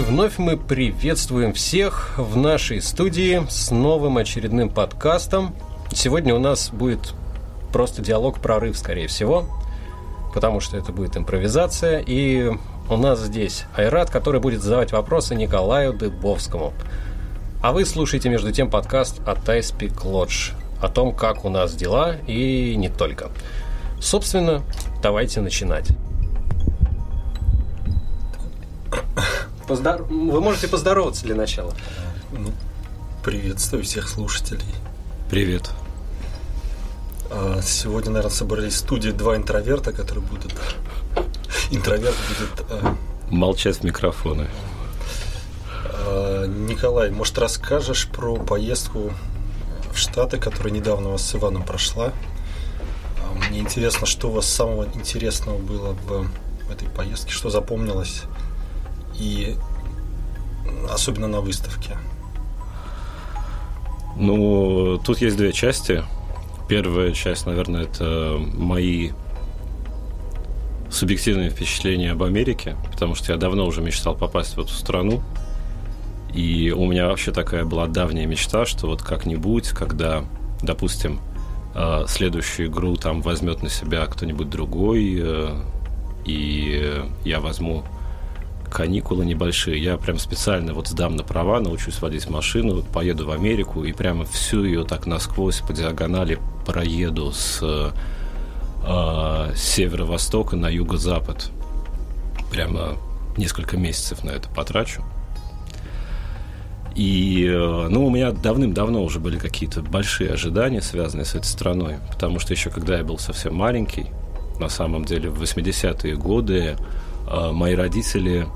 Вновь мы приветствуем всех в нашей студии с новым очередным подкастом. Сегодня у нас будет просто диалог-прорыв, скорее всего, потому что это будет импровизация. И у нас здесь Айрат, который будет задавать вопросы Николаю Дыбовскому. А вы слушаете, между тем, подкаст от iSpeak Lodge о том, как у нас дела и не только. Собственно, давайте начинать. Поздор... Вы можете поздороваться для начала. Ну, приветствую всех слушателей. Привет. А, сегодня, наверное, собрались в студии два интроверта, которые будут... Интроверт будет... А, Молчать в микрофоны. А, Николай, может, расскажешь про поездку в Штаты, которая недавно у вас с Иваном прошла? Мне интересно, что у вас самого интересного было в этой поездке, что запомнилось? И особенно на выставке? Ну, тут есть две части. Первая часть, наверное, это мои субъективные впечатления об Америке, потому что я давно уже мечтал попасть в эту страну. И у меня вообще такая была давняя мечта, что вот как-нибудь, когда, допустим, э, следующую игру там возьмет на себя кто-нибудь другой, э, и я возьму каникулы небольшие. Я прям специально вот сдам на права, научусь водить машину, поеду в Америку и прямо всю ее так насквозь по диагонали проеду с э, северо-востока на юго-запад. Прямо несколько месяцев на это потрачу. И, э, ну, у меня давным-давно уже были какие-то большие ожидания, связанные с этой страной, потому что еще когда я был совсем маленький, на самом деле в 80-е годы э, мои родители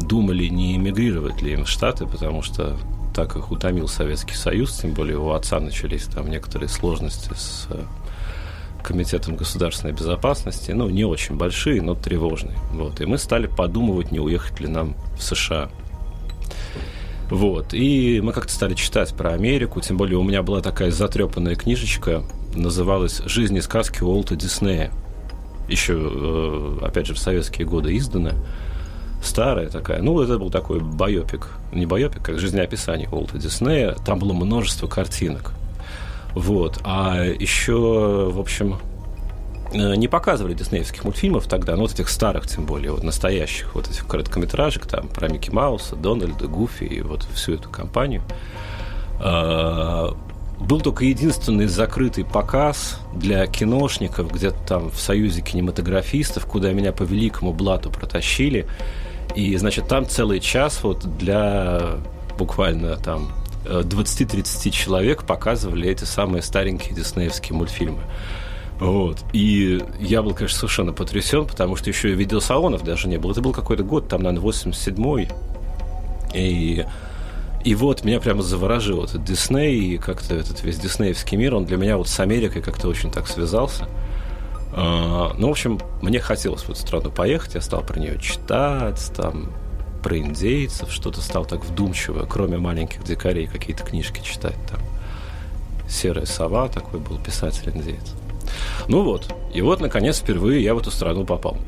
думали, не эмигрировать ли им в Штаты, потому что так их утомил Советский Союз, тем более у отца начались там некоторые сложности с э, Комитетом государственной безопасности, ну, не очень большие, но тревожные. Вот. И мы стали подумывать, не уехать ли нам в США. Вот. И мы как-то стали читать про Америку, тем более у меня была такая затрепанная книжечка, называлась «Жизнь и сказки Уолта Диснея». Еще, э, опять же, в советские годы изданная старая такая. Ну, это был такой байопик. Не байопик, как жизнеописание Уолта Диснея. Там было множество картинок. Вот. А еще, в общем, э, не показывали диснеевских мультфильмов тогда, ну, вот этих старых, тем более, вот настоящих, вот этих короткометражек, там, про Микки Мауса, Дональда, Гуфи и вот всю эту компанию. А, был только единственный закрытый показ для киношников, где-то там в Союзе кинематографистов, куда меня по великому блату протащили. И, значит, там целый час вот для буквально там 20-30 человек показывали эти самые старенькие диснеевские мультфильмы. Вот. И я был, конечно, совершенно потрясен, потому что еще и видеосалонов даже не было. Это был какой-то год, там, наверное, 87-й. И, и вот меня прямо заворожило этот Дисней, и как-то этот весь диснеевский мир, он для меня вот с Америкой как-то очень так связался. А, ну, в общем, мне хотелось в эту страну поехать, я стал про нее читать, там, про индейцев, что-то стал так вдумчиво, кроме маленьких дикарей, какие-то книжки читать там. «Серая сова» такой был писатель-индейец. Ну вот, и вот, наконец, впервые я в эту страну попал.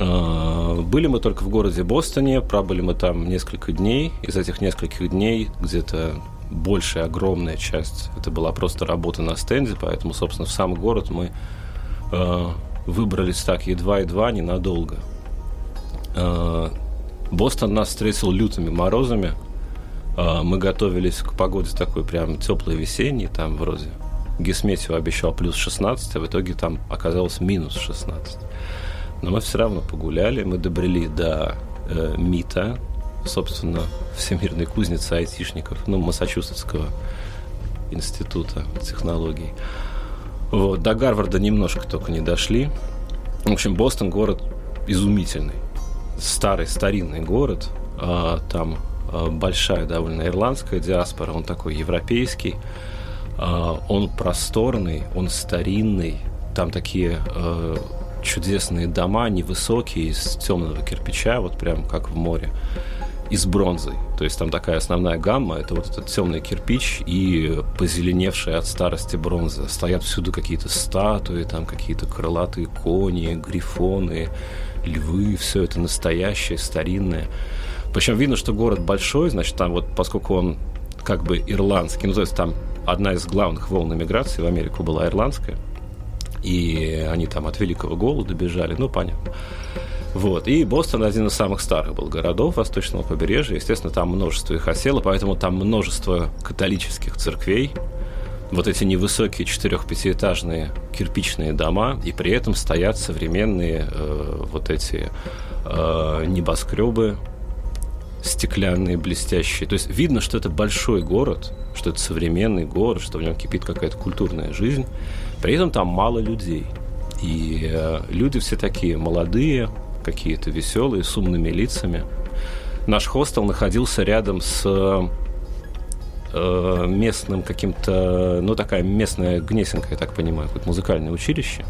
А, были мы только в городе Бостоне, пробыли мы там несколько дней. Из этих нескольких дней где-то большая, огромная часть, это была просто работа на стенде, поэтому, собственно, в сам город мы выбрались так едва-едва, ненадолго. Э, Бостон нас встретил лютыми морозами. Э, мы готовились к погоде такой прям теплой весенней, там вроде Гесметьево обещал плюс 16, а в итоге там оказалось минус 16. Но мы все равно погуляли, мы добрели до э, МИТа, собственно, Всемирной кузницы айтишников, ну, Массачусетского института технологий. Вот, до Гарварда немножко только не дошли. В общем, Бостон город изумительный. Старый, старинный город. А, там а, большая довольно ирландская диаспора, он такой европейский. А, он просторный, он старинный. Там такие чудесные дома, невысокие, из темного кирпича, вот прям как в море и с бронзой. То есть там такая основная гамма, это вот этот темный кирпич и позеленевшая от старости бронза. Стоят всюду какие-то статуи, там какие-то крылатые кони, грифоны, львы, все это настоящее, старинное. Причем видно, что город большой, значит, там вот, поскольку он как бы ирландский, ну, то есть там одна из главных волн иммиграции в Америку была ирландская, и они там от великого голода бежали, ну, понятно. Вот. И Бостон один из самых старых был городов восточного побережья. Естественно, там множество их осело, поэтому там множество католических церквей. Вот эти невысокие четырех-пятиэтажные кирпичные дома, и при этом стоят современные э, вот эти э, небоскребы стеклянные, блестящие. То есть видно, что это большой город, что это современный город, что в нем кипит какая-то культурная жизнь. При этом там мало людей. И э, люди все такие молодые, какие-то веселые, с умными лицами. Наш хостел находился рядом с э, местным каким-то, ну, такая местная Гнесинка, я так понимаю, какое-то музыкальное училище.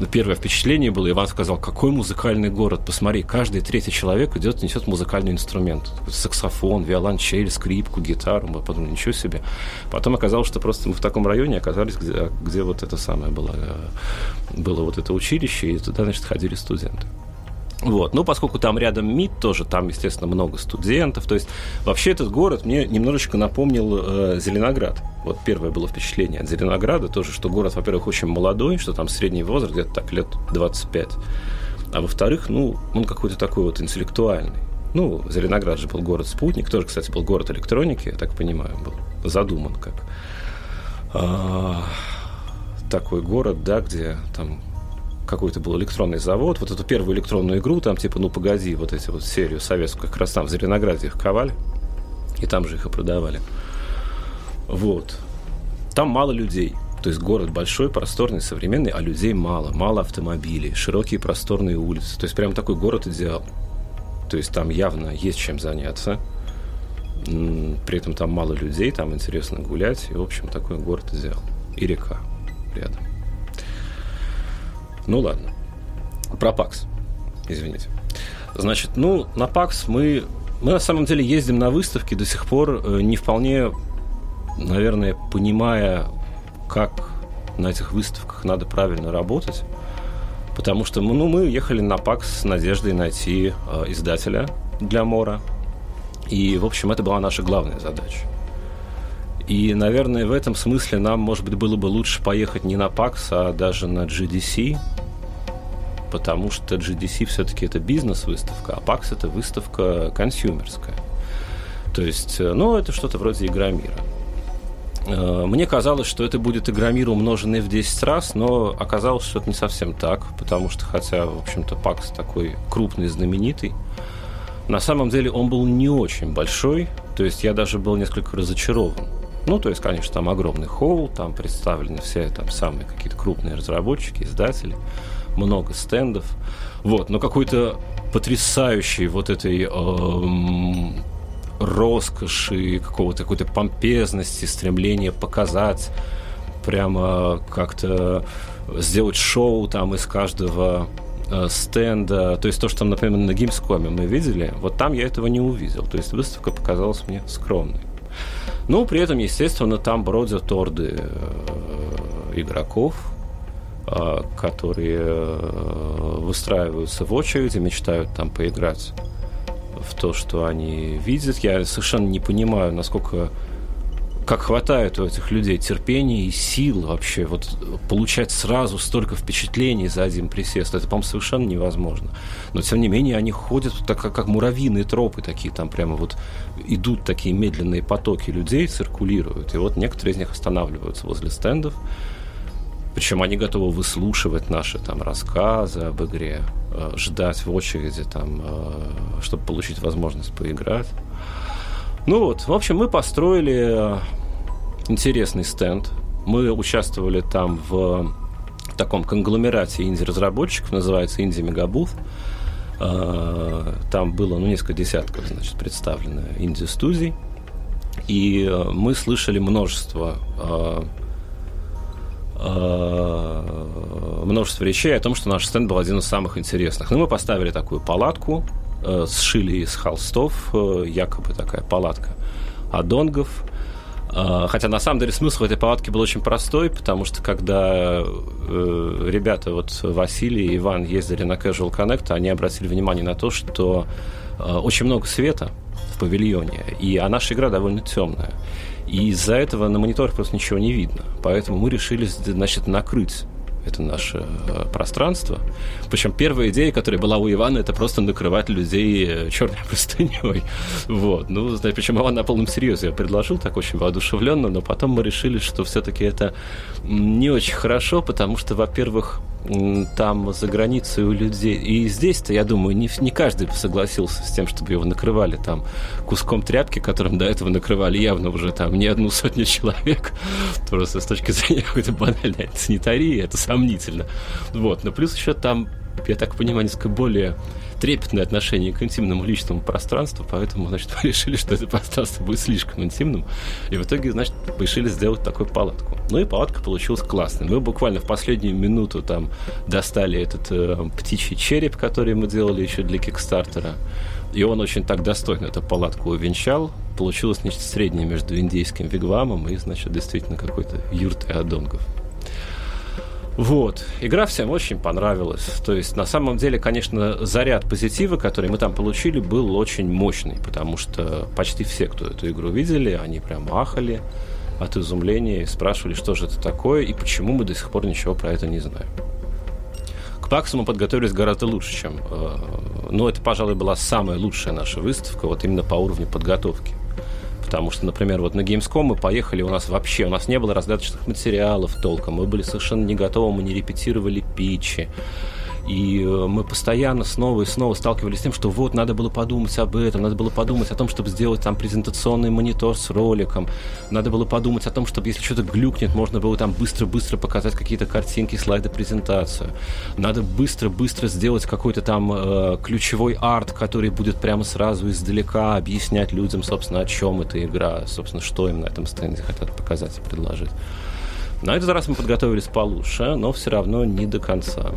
Но первое впечатление было, Иван сказал, какой музыкальный город, посмотри, каждый третий человек идет, несет музыкальный инструмент. Саксофон, виолончель, скрипку, гитару. Мы подумали, ничего себе. Потом оказалось, что просто мы в таком районе оказались, где, где вот это самое было, э, было вот это училище, и туда, значит, ходили студенты. Вот. Ну, поскольку там рядом МИД тоже, там, естественно, много студентов. То есть, вообще этот город мне немножечко напомнил э, Зеленоград. Вот первое было впечатление от Зеленограда тоже, что город, во-первых, очень молодой, что там средний возраст где-то так лет 25. А во-вторых, ну, он какой-то такой вот интеллектуальный. Ну, Зеленоград же был город-спутник, тоже, кстати, был город электроники, я так понимаю, был задуман как а, такой город, да, где там какой-то был электронный завод, вот эту первую электронную игру, там типа, ну погоди, вот эти вот серию советскую, как раз там в Зеленограде их ковали, и там же их и продавали. Вот. Там мало людей. То есть город большой, просторный, современный, а людей мало. Мало автомобилей, широкие просторные улицы. То есть прям такой город идеал. То есть там явно есть чем заняться. При этом там мало людей, там интересно гулять. И, в общем, такой город идеал. И река рядом. Ну ладно. Про ПАКС. Извините. Значит, ну, на ПАКС мы, мы на самом деле ездим на выставки до сих пор э, не вполне, наверное, понимая, как на этих выставках надо правильно работать. Потому что ну, мы ехали на ПАКС с надеждой найти э, издателя для Мора. И, в общем, это была наша главная задача. И, наверное, в этом смысле нам, может быть, было бы лучше поехать не на PAX, а даже на GDC, потому что GDC все-таки это бизнес-выставка, а PAX это выставка консюмерская. То есть, э, ну, это что-то вроде Игромира. Э, мне казалось, что это будет Игромир, умноженный в 10 раз, но оказалось, что это не совсем так, потому что, хотя, в общем-то, PAX такой крупный, знаменитый, на самом деле он был не очень большой, то есть я даже был несколько разочарован ну, то есть, конечно, там огромный холл, там представлены все там самые какие-то крупные разработчики, издатели, много стендов. Вот, но какой-то потрясающий вот этой эм, роскоши, какого-то какой-то помпезности, стремления показать прямо как-то сделать шоу там из каждого э, стенда. То есть то, что, например, на Гимскоме мы видели, вот там я этого не увидел. То есть выставка показалась мне скромной. Ну, при этом, естественно, там бродят орды э, игроков, э, которые э, выстраиваются в очереди, мечтают там поиграть в то, что они видят. Я совершенно не понимаю, насколько как хватает у этих людей терпения и сил вообще вот получать сразу столько впечатлений за один присест. Это, по-моему, совершенно невозможно. Но, тем не менее, они ходят так, как, как муравьиные тропы такие, там прямо вот идут такие медленные потоки людей, циркулируют. И вот некоторые из них останавливаются возле стендов. Причем они готовы выслушивать наши там рассказы об игре, э, ждать в очереди там, э, чтобы получить возможность поиграть. Ну вот, в общем, мы построили интересный стенд. Мы участвовали там в таком конгломерате инди-разработчиков, называется Инди Мегабуth. А, там было ну, несколько десятков значит, представлено инди-студий. И а, мы слышали множество а, множество речей о том, что наш стенд был один из самых интересных. Ну, мы поставили такую палатку, сшили из холстов, якобы такая палатка адонгов, А, хотя на самом деле смысл этой палатки был очень простой, потому что когда э, ребята, вот Василий и Иван ездили на Casual Connect, они обратили внимание на то, что э, очень много света в павильоне, и а наша игра довольно темная. И из-за этого на мониторах просто ничего не видно. Поэтому мы решили, значит, накрыть это наше э, пространство. Причем первая идея, которая была у Ивана, это просто накрывать людей э, черной простыней. Вот. Ну, знаете, причем Иван на полном серьезе предложил, так очень воодушевленно, но потом мы решили, что все-таки это не очень хорошо, потому что, во-первых, там за границей у людей. И здесь-то, я думаю, не, не каждый согласился с тем, чтобы его накрывали там куском тряпки, которым до этого накрывали явно уже там не одну сотню человек. Просто с точки зрения какой-то банальной санитарии это сомнительно. Вот. Но плюс еще там, я так понимаю, несколько более трепетное отношение к интимному личному пространству, поэтому, значит, мы решили, что это пространство будет слишком интимным, и в итоге, значит, решили сделать такую палатку. Ну и палатка получилась классной. Мы буквально в последнюю минуту там достали этот э, птичий череп, который мы делали еще для Кикстартера, и он очень так достойно эту палатку увенчал. Получилось нечто среднее между индейским вигвамом и, значит, действительно какой-то юртой адонгов. Вот. Игра всем очень понравилась. То есть, на самом деле, конечно, заряд позитива, который мы там получили, был очень мощный, потому что почти все, кто эту игру видели, они прям ахали от изумления и спрашивали, что же это такое и почему мы до сих пор ничего про это не знаем. К Паксу мы подготовились гораздо лучше, чем... Э, ну, это, пожалуй, была самая лучшая наша выставка, вот именно по уровню подготовки. Потому что, например, вот на Gamescom мы поехали, у нас вообще, у нас не было раздаточных материалов толком, мы были совершенно не готовы, мы не репетировали питчи. И э, мы постоянно снова и снова сталкивались с тем, что вот надо было подумать об этом, надо было подумать о том, чтобы сделать там презентационный монитор с роликом, надо было подумать о том, чтобы если что-то глюкнет, можно было там быстро-быстро показать какие-то картинки, слайды, презентацию. Надо быстро-быстро сделать какой-то там э, ключевой арт, который будет прямо сразу издалека объяснять людям, собственно, о чем эта игра, собственно, что им на этом стенде хотят показать и предложить. На этот раз мы подготовились получше, но все равно не до конца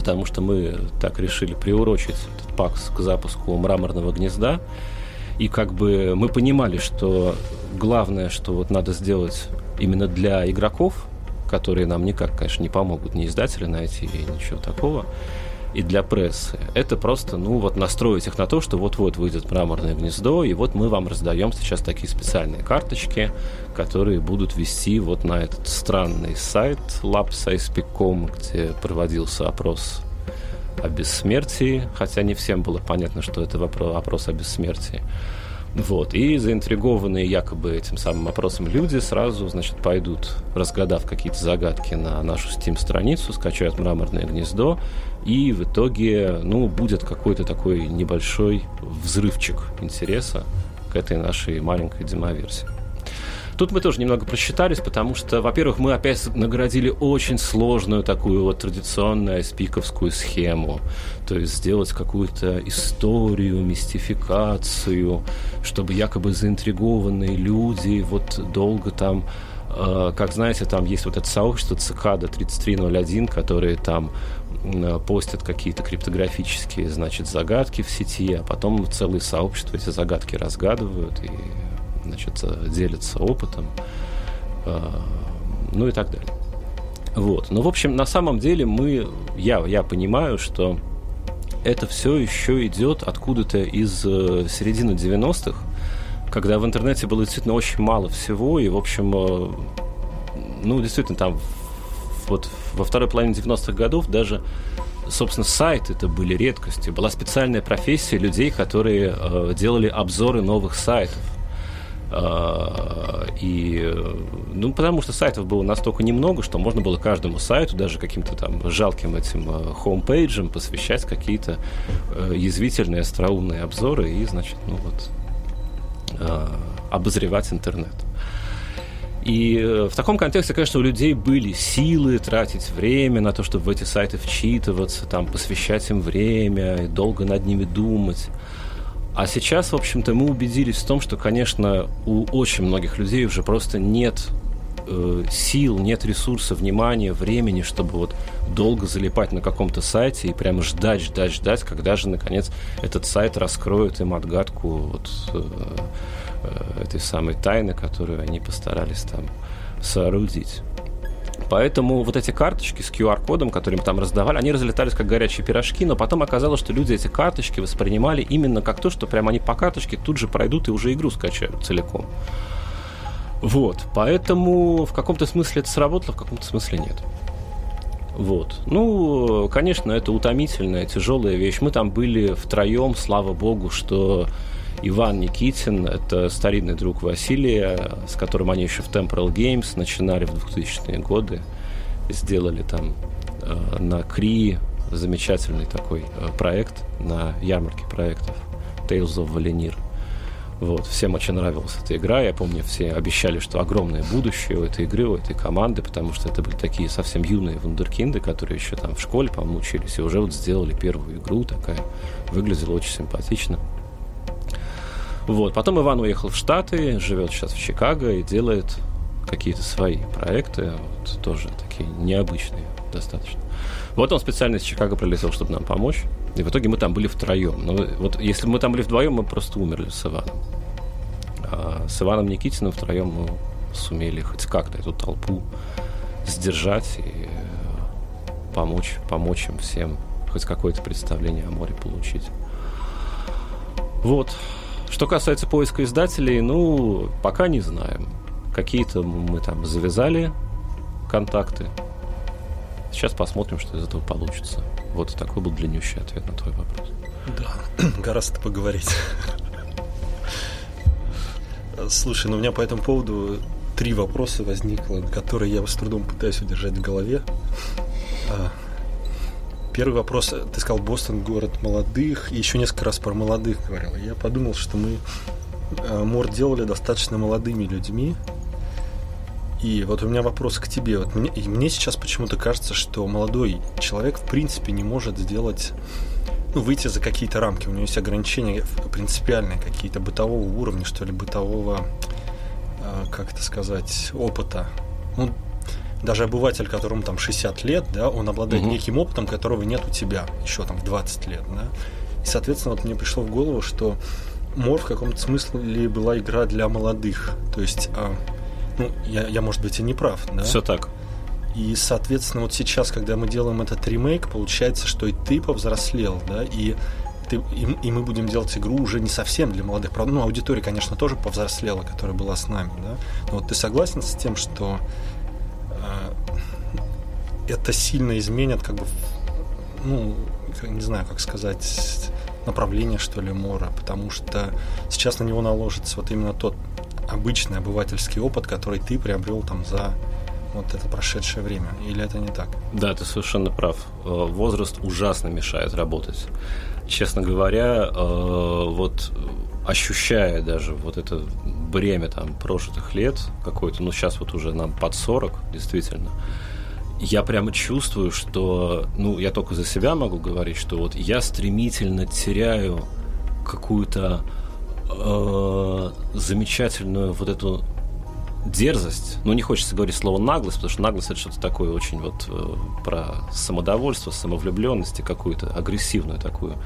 потому что мы так решили приурочить этот пакс к запуску мраморного гнезда. И как бы мы понимали, что главное, что вот надо сделать именно для игроков, которые нам никак, конечно, не помогут, ни издатели найти, и ничего такого, и для прессы. Это просто, ну, вот настроить их на то, что вот-вот выйдет мраморное гнездо, и вот мы вам раздаем сейчас такие специальные карточки, которые будут вести вот на этот странный сайт labsize.com, где проводился опрос о бессмертии, хотя не всем было понятно, что это вопрос, опрос о бессмертии. Вот. И заинтригованные якобы этим самым опросом люди сразу, значит, пойдут, разгадав какие-то загадки на нашу Steam-страницу, скачают «Мраморное гнездо», и в итоге, ну, будет какой-то такой небольшой взрывчик интереса к этой нашей маленькой демоверсии. Тут мы тоже немного просчитались, потому что, во-первых, мы опять наградили очень сложную такую вот традиционную спиковскую схему. То есть сделать какую-то историю, мистификацию, чтобы якобы заинтригованные люди вот долго там э, как знаете, там есть вот это сообщество Цикада 3301, которые там постят какие-то криптографические, значит, загадки в сети, а потом целые сообщества эти загадки разгадывают и значит, делятся опытом, э, ну и так далее. Вот. Но, в общем, на самом деле мы, я, я понимаю, что это все еще идет откуда-то из э, середины 90-х, когда в интернете было действительно очень мало всего, и, в общем, э, ну, действительно, там вот во второй половине 90-х годов даже собственно, сайты это были редкостью. Была специальная профессия людей, которые э, делали обзоры новых сайтов. А, и, ну, потому что сайтов было настолько немного, что можно было каждому сайту, даже каким-то там жалким этим э, homepage ам посвящать какие-то э, язвительные, остроумные обзоры и, значит, ну вот, э, обозревать интернет. И в таком контексте, конечно, у людей были силы тратить время на то, чтобы в эти сайты вчитываться, там, посвящать им время долго над ними думать. А сейчас, в общем-то, мы убедились в том, что, конечно, у очень многих людей уже просто нет э, сил, нет ресурса, внимания, времени, чтобы вот долго залипать на каком-то сайте и прямо ждать, ждать, ждать, когда же, наконец, этот сайт раскроет им отгадку вот э, э, этой самой тайны, которую они постарались там соорудить. Поэтому вот эти карточки с QR-кодом, которые им там раздавали, они разлетались как горячие пирожки, но потом оказалось, что люди эти карточки воспринимали именно как то, что прямо они по карточке тут же пройдут и уже игру скачают целиком. Вот, поэтому в каком-то смысле это сработало, в каком-то смысле нет. Вот. Ну, конечно, это утомительная, тяжелая вещь. Мы там были втроем, слава богу, что Иван Никитин, это старинный друг Василия, с которым они еще в Temporal Games начинали в 2000-е годы. Сделали там э, на Кри замечательный такой э, проект на ярмарке проектов Tales of Valenir. Вот, всем очень нравилась эта игра. Я помню, все обещали, что огромное будущее у этой игры, у этой команды, потому что это были такие совсем юные вундеркинды, которые еще там в школе, по-моему, учились, и уже вот сделали первую игру такая. Выглядела очень симпатично. Вот. Потом Иван уехал в Штаты, живет сейчас в Чикаго и делает какие-то свои проекты, вот, тоже такие необычные достаточно. Вот он специально из Чикаго прилетел, чтобы нам помочь. И в итоге мы там были втроем. Но вот если бы мы там были вдвоем, мы просто умерли с Иваном. А с Иваном Никитиным втроем мы сумели хоть как-то эту толпу сдержать и помочь, помочь им всем хоть какое-то представление о море получить. Вот. Что касается поиска издателей, ну, пока не знаем. Какие-то мы там завязали контакты. Сейчас посмотрим, что из этого получится. Вот такой был длиннющий ответ на твой вопрос. Да, гораздо поговорить. Слушай, ну у меня по этому поводу три вопроса возникло, которые я с трудом пытаюсь удержать в голове. Первый вопрос, ты сказал, Бостон город молодых, и еще несколько раз про молодых говорил. Я подумал, что мы э, Мор делали достаточно молодыми людьми. И вот у меня вопрос к тебе. Вот мне, и мне сейчас почему-то кажется, что молодой человек в принципе не может сделать ну, выйти за какие-то рамки. У него есть ограничения принципиальные, какие-то бытового уровня, что ли, бытового, э, как это сказать, опыта. Ну, даже обыватель, которому там 60 лет, да, он обладает угу. неким опытом, которого нет у тебя еще там в 20 лет, да. И, соответственно, вот мне пришло в голову, что Мор в каком-то смысле была игра для молодых. То есть, а, ну, я, я, может быть, и не прав, да? Все так. И, соответственно, вот сейчас, когда мы делаем этот ремейк, получается, что и ты повзрослел, да, и ты, и, и мы будем делать игру уже не совсем для молодых. Правда, ну, аудитория, конечно, тоже повзрослела, которая была с нами, да. Но вот ты согласен с тем, что это сильно изменит, как бы, ну, не знаю, как сказать, направление, что ли, Мора, потому что сейчас на него наложится вот именно тот обычный обывательский опыт, который ты приобрел там за вот это прошедшее время. Или это не так? Да, ты совершенно прав. Э, возраст ужасно мешает работать. Честно говоря, э, вот ощущая даже вот это бремя там прожитых лет какой-то, ну сейчас вот уже нам под 40, действительно, я прямо чувствую, что, ну, я только за себя могу говорить, что вот я стремительно теряю какую-то э, замечательную вот эту дерзость. Ну, не хочется говорить слово наглость, потому что наглость это что-то такое очень вот э, про самодовольство, самовлюбленность и какую-то агрессивную такую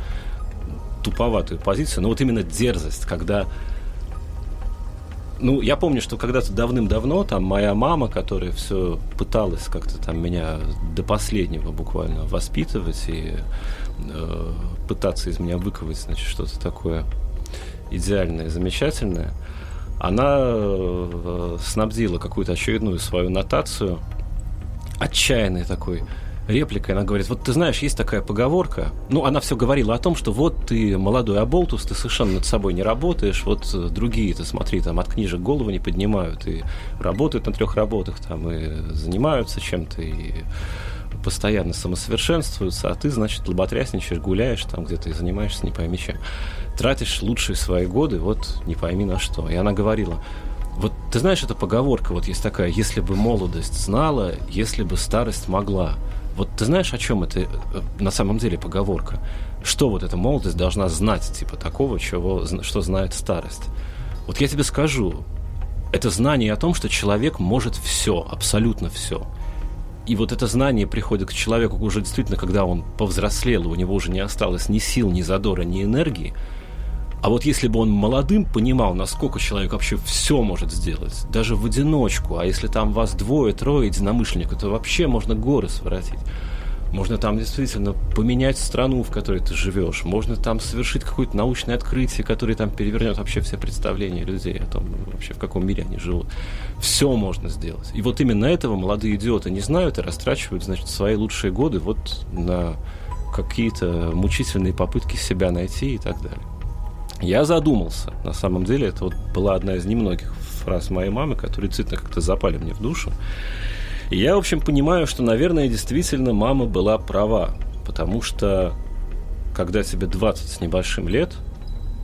туповатую позицию. Но вот именно дерзость, когда ну, я помню, что когда-то давным-давно там моя мама, которая все пыталась как-то там меня до последнего буквально воспитывать и э, пытаться из меня выковать, значит, что-то такое идеальное, замечательное, она э, снабдила какую-то очередную свою нотацию, отчаянный такой репликой, она говорит, вот ты знаешь, есть такая поговорка, ну, она все говорила о том, что вот ты молодой оболтус, ты совершенно над собой не работаешь, вот э, другие-то, смотри, там от книжек голову не поднимают, и работают на трех работах, там, и занимаются чем-то, и постоянно самосовершенствуются, а ты, значит, лоботрясничаешь, гуляешь там где-то и занимаешься не пойми чем. Тратишь лучшие свои годы, вот не пойми на что. И она говорила, вот ты знаешь, эта поговорка вот есть такая, если бы молодость знала, если бы старость могла. Вот ты знаешь, о чем это э, на самом деле поговорка? Что вот эта молодость должна знать, типа такого, чего, что знает старость? Вот я тебе скажу, Это знание о том, что человек может все, абсолютно все. И вот это знание приходит к человеку уже действительно, когда он повзрослел, у него уже не осталось ни сил, ни задора, ни энергии. А вот если бы он молодым понимал, насколько человек вообще все может сделать, даже в одиночку, а если там вас двое, трое единомышленников, то вообще можно горы своротить. Можно там действительно поменять страну, в которой ты живешь. Можно там совершить какое-то научное открытие, которое там перевернет вообще все представления людей о том, вообще в каком мире они живут. Все можно сделать. И вот именно этого молодые идиоты не знают и растрачивают, значит, свои лучшие годы вот на какие-то мучительные попытки себя найти и так далее. Я задумался. На самом деле, это вот была одна из немногих фраз моей мамы, которые действительно как-то запали мне в душу. И я, в общем, понимаю, что, наверное, действительно мама была права, потому что когда тебе 20 с небольшим лет,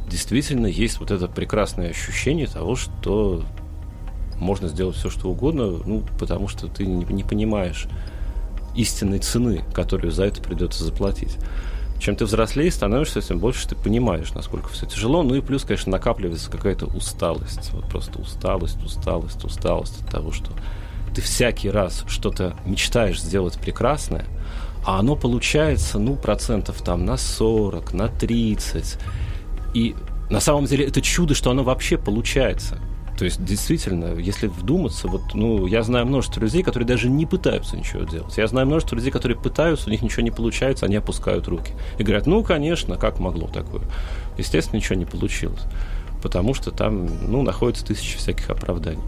действительно есть вот это прекрасное ощущение того, что можно сделать все, что угодно, ну, потому что ты не, не понимаешь истинной цены, которую за это придется заплатить. Чем ты взрослее становишься, тем больше ты понимаешь, насколько все тяжело. Ну и плюс, конечно, накапливается какая-то усталость. Вот просто усталость, усталость, усталость от того, что ты всякий раз что-то мечтаешь сделать прекрасное, а оно получается, ну, процентов там на 40, на 30. И на самом деле это чудо, что оно вообще получается. То есть, действительно, если вдуматься, вот, ну, я знаю множество людей, которые даже не пытаются ничего делать. Я знаю множество людей, которые пытаются, у них ничего не получается, они опускают руки. И говорят, ну, конечно, как могло такое? Естественно, ничего не получилось. Потому что там, ну, находится тысячи всяких оправданий.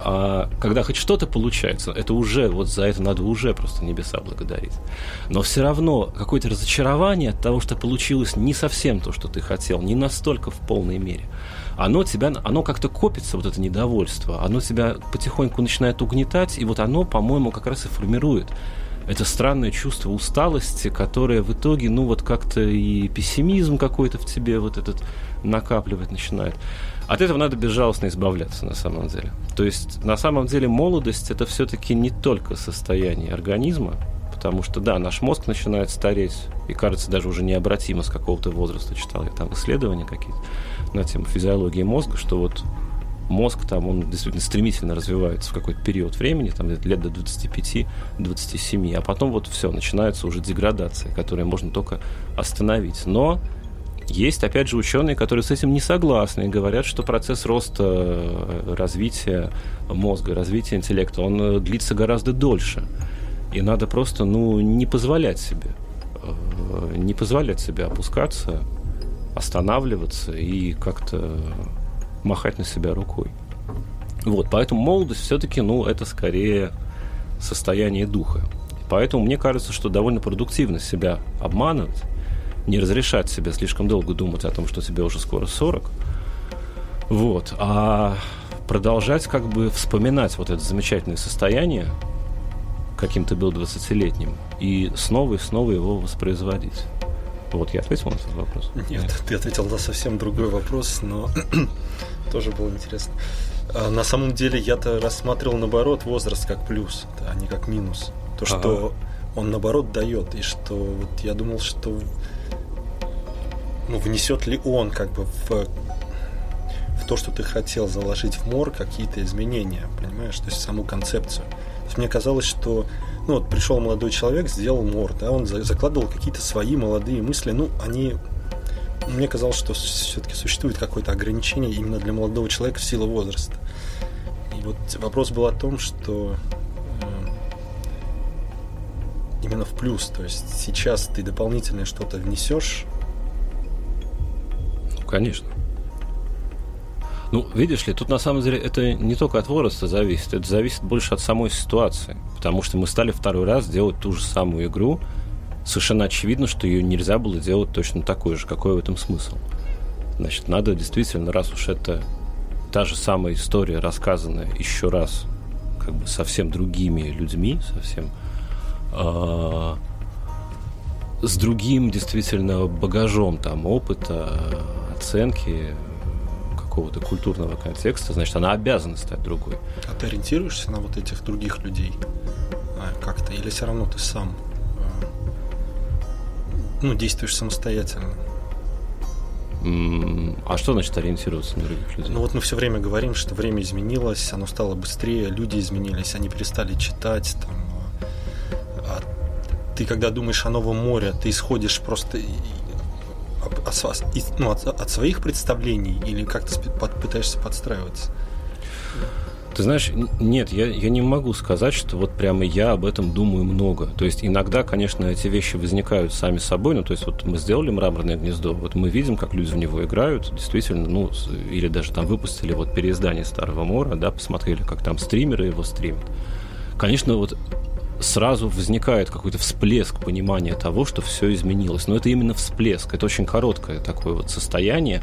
А когда хоть что-то получается, это уже, вот за это надо уже просто небеса благодарить. Но все равно какое-то разочарование от того, что получилось не совсем то, что ты хотел, не настолько в полной мере. Оно тебя, оно как-то копится, вот это недовольство, оно тебя потихоньку начинает угнетать, и вот оно, по-моему, как раз и формирует это странное чувство усталости, которое в итоге, ну вот как-то и пессимизм какой-то в тебе вот этот накапливать начинает. От этого надо безжалостно избавляться на самом деле. То есть на самом деле молодость это все-таки не только состояние организма, потому что да, наш мозг начинает стареть и кажется даже уже необратимо с какого-то возраста. Читал я там исследования какие-то на тему физиологии мозга, что вот мозг там, он действительно стремительно развивается в какой-то период времени, там лет до 25-27, а потом вот все, начинается уже деградация, которую можно только остановить. Но есть, опять же, ученые, которые с этим не согласны и говорят, что процесс роста э, развития мозга, развития интеллекта, он э, длится гораздо дольше. И надо просто, ну, не позволять себе, э, не позволять себе опускаться, останавливаться и как-то махать на себя рукой. Вот, поэтому молодость все-таки, ну, это скорее состояние духа. Поэтому мне кажется, что довольно продуктивно себя обманывать, не разрешать себе слишком долго думать о том, что тебе уже скоро 40, вот, а продолжать как бы вспоминать вот это замечательное состояние, каким ты был 20-летним, и снова и снова его воспроизводить. Вот я ответил на этот вопрос. Нет, Нет. ты ответил на совсем другой вопрос, но тоже было интересно. А на самом деле я-то рассматривал наоборот возраст как плюс, а не как минус. То, что ага. он наоборот дает, и что вот я думал, что ну, внесет ли он как бы в, в то, что ты хотел заложить в мор, какие-то изменения, понимаешь, то есть саму концепцию. То есть мне казалось, что ну вот пришел молодой человек, сделал мор, да, он закладывал какие-то свои молодые мысли, ну, они мне казалось, что все-таки существует какое-то ограничение именно для молодого человека в силу возраста. И вот вопрос был о том, что э, именно в плюс, то есть сейчас ты дополнительное что-то внесешь Конечно. Ну, видишь ли, тут на самом деле это не только от возраста зависит, это зависит больше от самой ситуации. Потому что мы стали второй раз делать ту же самую игру. Совершенно очевидно, что ее нельзя было делать точно такой же. Какой в этом смысл? Значит, надо действительно, раз уж это та же самая история, рассказанная еще раз, как бы совсем другими людьми, совсем э, с другим действительно багажом там опыта, оценки какого-то культурного контекста, значит, она обязана стать другой. А ты ориентируешься на вот этих других людей как-то, или все равно ты сам а, ну, действуешь самостоятельно? А что значит ориентироваться на других людей? Ну вот мы все время говорим, что время изменилось, оно стало быстрее, люди изменились, они перестали читать. Там, а ты когда думаешь о Новом море, ты исходишь просто от, ну, от, от своих представлений или как-то пытаешься подстраиваться? Ты знаешь, нет, я, я не могу сказать, что вот прямо я об этом думаю много. То есть иногда, конечно, эти вещи возникают сами собой. Ну, то есть вот мы сделали мраморное гнездо, вот мы видим, как люди в него играют, действительно, ну, или даже там выпустили вот переиздание Старого Мора, да, посмотрели, как там стримеры его стримят. Конечно, вот сразу возникает какой-то всплеск понимания того, что все изменилось. Но это именно всплеск, это очень короткое такое вот состояние,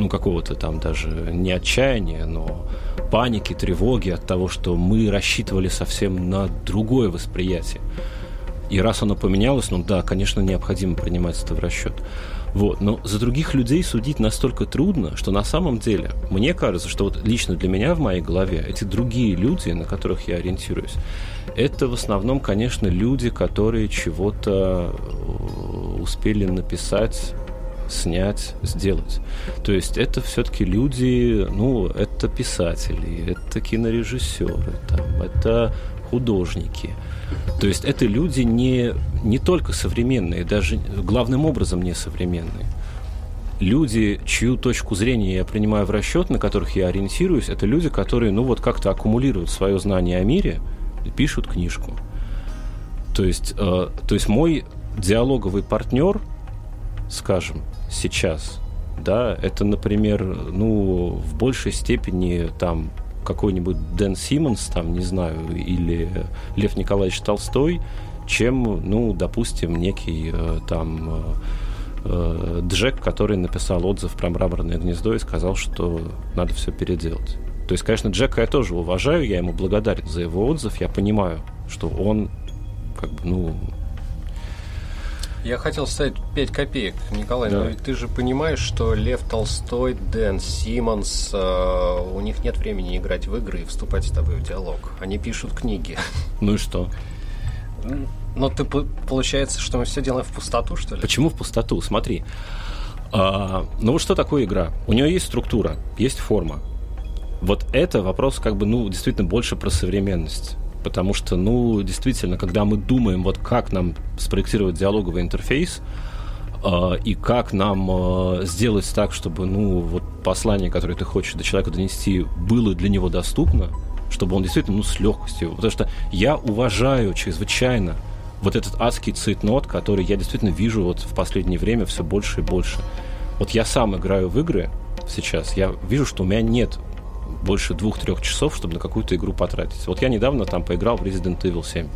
ну, какого-то там даже не отчаяния, но паники, тревоги от того, что мы рассчитывали совсем на другое восприятие. И раз оно поменялось, ну да, конечно, необходимо принимать это в расчет. Вот. Но за других людей судить настолько трудно, что на самом деле мне кажется, что вот лично для меня в моей голове эти другие люди, на которых я ориентируюсь, это в основном, конечно, люди, которые чего-то э, успели написать снять, сделать. То есть это все-таки люди, ну, это писатели, это кинорежиссеры, там, это художники. То есть это люди не, не только современные, даже главным образом не современные. Люди, чью точку зрения я принимаю в расчет, на которых я ориентируюсь, это люди, которые, ну, вот как-то аккумулируют свое знание о мире и пишут книжку. То есть, э, то есть мой диалоговый партнер, скажем, сейчас, да, это, например, ну, в большей степени там какой-нибудь Дэн Симмонс, там, не знаю, или Лев Николаевич Толстой, чем, ну, допустим, некий э, там э, э, Джек, который написал отзыв про мраморное гнездо и сказал, что надо все переделать. То есть, конечно, Джека я тоже уважаю, я ему благодарен за его отзыв, я понимаю, что он как бы, ну, я хотел ставить 5 копеек, Николай, да. но ты же понимаешь, что Лев Толстой, Дэн Симмонс, э, у них нет времени играть в игры и вступать с тобой в диалог. Они пишут книги. Ну и что? Но ты получается, что мы все делаем в пустоту, что ли? Почему в пустоту? Смотри. А, ну вот что такое игра? У нее есть структура, есть форма. Вот это вопрос как бы, ну, действительно больше про современность. Потому что, ну, действительно, когда мы думаем, вот как нам спроектировать диалоговый интерфейс, э, и как нам э, сделать так, чтобы, ну, вот послание, которое ты хочешь до человека донести, было для него доступно, чтобы он действительно, ну, с легкостью. Потому что я уважаю чрезвычайно вот этот адский цейтнот, который я действительно вижу вот в последнее время все больше и больше. Вот я сам играю в игры сейчас, я вижу, что у меня нет больше двух-трех часов, чтобы на какую-то игру потратить. Вот я недавно там поиграл в Resident Evil 7.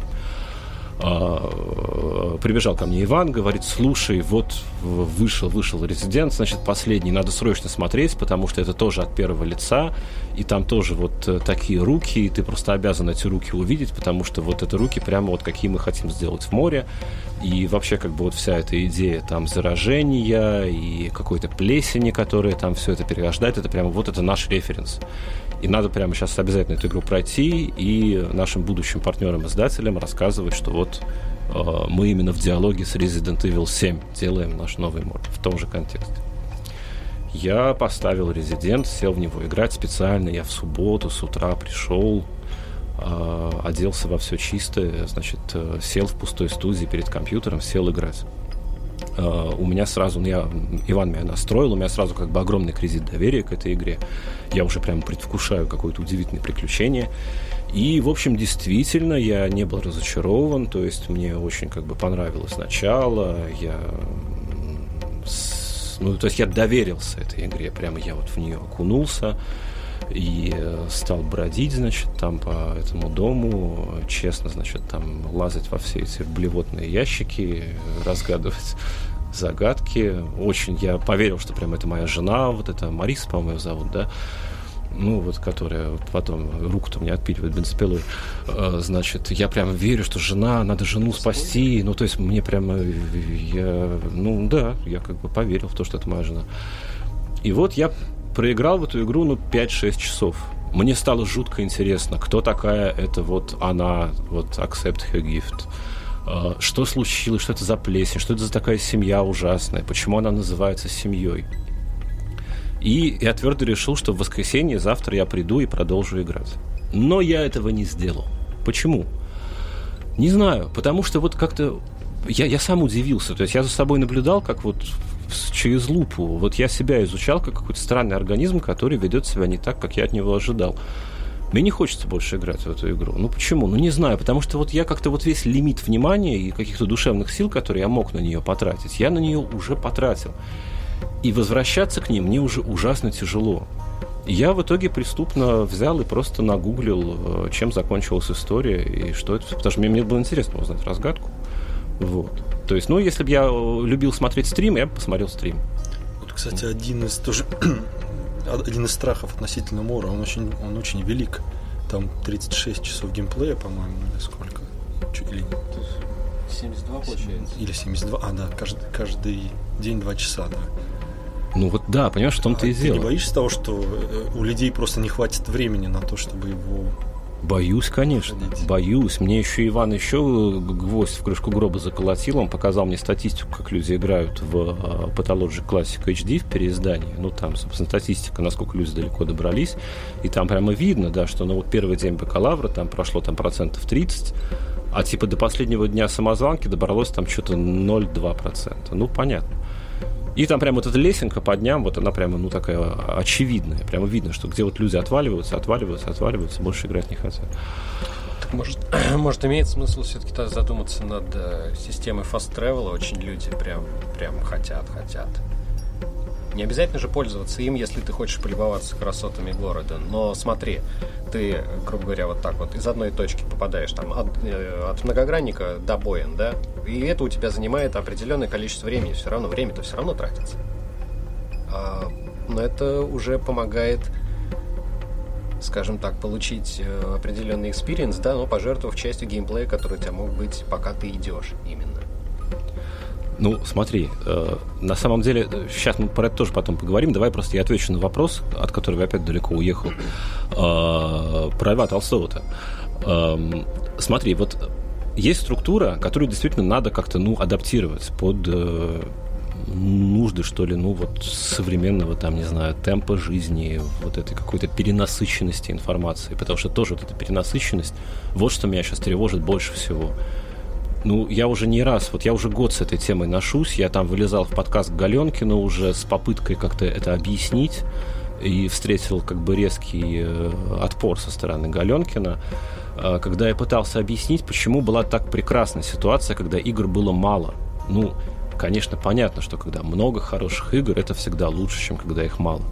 А, прибежал ко мне Иван, говорит, слушай, вот вышел, вышел резидент, значит, последний, надо срочно смотреть, потому что это тоже от первого лица, и там тоже вот э, такие руки, и ты просто обязан эти руки увидеть, потому что вот это руки прямо вот какие мы хотим сделать в море, и вообще как бы вот вся эта идея там заражения и какой-то плесени, которая там все это перерождает, это прямо вот это наш референс. И надо прямо сейчас обязательно эту игру пройти и нашим будущим партнерам-издателям рассказывать, что вот э, мы именно в диалоге с Resident Evil 7 делаем наш новый мод в том же контексте. Я поставил Resident, сел в него играть специально. Я в субботу с утра пришел, э, оделся во все чистое, значит, э, сел в пустой студии перед компьютером, сел играть. Uh, у меня сразу, ну, я, Иван меня настроил, у меня сразу как бы огромный кредит доверия к этой игре. Я уже прям предвкушаю какое-то удивительное приключение. И, в общем, действительно, я не был разочарован, то есть мне очень как бы понравилось начало, я ну, то есть я доверился этой игре, прямо я вот в нее окунулся и э, стал бродить, значит, там по этому дому, честно, значит, там лазать во все эти блевотные ящики, разгадывать загадки. Очень я поверил, что прям это моя жена, вот это Марис, по-моему, зовут, да, ну, вот, которая вот потом руку-то мне отпиливает бензопилой, э, значит, я прям верю, что жена, надо жену спасти, ну, то есть мне прямо, я, ну, да, я как бы поверил в то, что это моя жена. И вот я проиграл в эту игру, ну, 5-6 часов. Мне стало жутко интересно, кто такая эта вот она, вот Accept Her Gift. А, что случилось, что это за плесень, что это за такая семья ужасная, почему она называется семьей. И я твердо решил, что в воскресенье завтра я приду и продолжу играть. Но я этого не сделал. Почему? Не знаю, потому что вот как-то я, я сам удивился. То есть я за собой наблюдал, как вот через лупу. Вот я себя изучал как какой-то странный организм, который ведет себя не так, как я от него ожидал. Мне не хочется больше играть в эту игру. Ну почему? Ну не знаю, потому что вот я как-то вот весь лимит внимания и каких-то душевных сил, которые я мог на нее потратить, я на нее уже потратил. И возвращаться к ним мне уже ужасно тяжело. Я в итоге преступно взял и просто нагуглил, э, чем закончилась история и что это. Потому что мне, мне было интересно узнать разгадку. Вот. То есть, ну, если бы я э, любил смотреть стрим, я бы посмотрел стрим. Вот, кстати, один из тоже один из страхов относительно Мора, он очень, он очень велик. Там 36 часов геймплея, по-моему, или сколько? Или 72 получается. Или 72, а, да, каждый, каждый день 2 часа, да. Ну вот да, понимаешь, в том-то а и ты дело. не боишься того, что э, у людей просто не хватит времени на то, чтобы его Боюсь, конечно, Ходить. боюсь. Мне еще Иван еще гвоздь в крышку гроба заколотил. Он показал мне статистику, как люди играют в Pathologic Classic HD в переиздании. Ну, там, собственно, статистика, насколько люди далеко добрались. И там прямо видно, да, что ну, вот первый день бакалавра там прошло там процентов 30, а типа до последнего дня самозванки добралось там что-то 0,2%. Ну, понятно. И там прям вот эта лесенка по дням, вот она прямо, ну, такая очевидная. Прямо видно, что где вот люди отваливаются, отваливаются, отваливаются, больше играть не хотят. Так может, может имеет смысл все-таки задуматься над э, системой travel? Очень люди прям, прям хотят, хотят. Не обязательно же пользоваться им, если ты хочешь полюбоваться красотами города. Но смотри, ты, грубо говоря, вот так вот из одной точки попадаешь там от, э, от многогранника до боен, да, и это у тебя занимает определенное количество времени. Все равно время-то все равно тратится. А, но это уже помогает скажем так, получить э, определенный experience, да, но пожертвовав частью геймплея, который у тебя мог быть, пока ты идешь именно. Ну, смотри, э, на самом деле, сейчас мы про это тоже потом поговорим. Давай просто я отвечу на вопрос, от которого я опять далеко уехал. Э, про Льва Толстого-то. Э, смотри, вот есть структура, которую действительно надо как-то, ну, адаптировать под э, нужды, что ли, ну, вот современного, там, не знаю, темпа жизни, вот этой какой-то перенасыщенности информации. Потому что тоже вот эта перенасыщенность, вот что меня сейчас тревожит больше всего ну, я уже не раз, вот я уже год с этой темой ношусь, я там вылезал в подкаст к Галенкину уже с попыткой как-то это объяснить, и встретил как бы резкий э, отпор со стороны Галенкина, э, когда я пытался объяснить, почему была так прекрасная ситуация, когда игр было мало. Ну, конечно, понятно, что когда много хороших игр, это всегда лучше, чем когда их мало.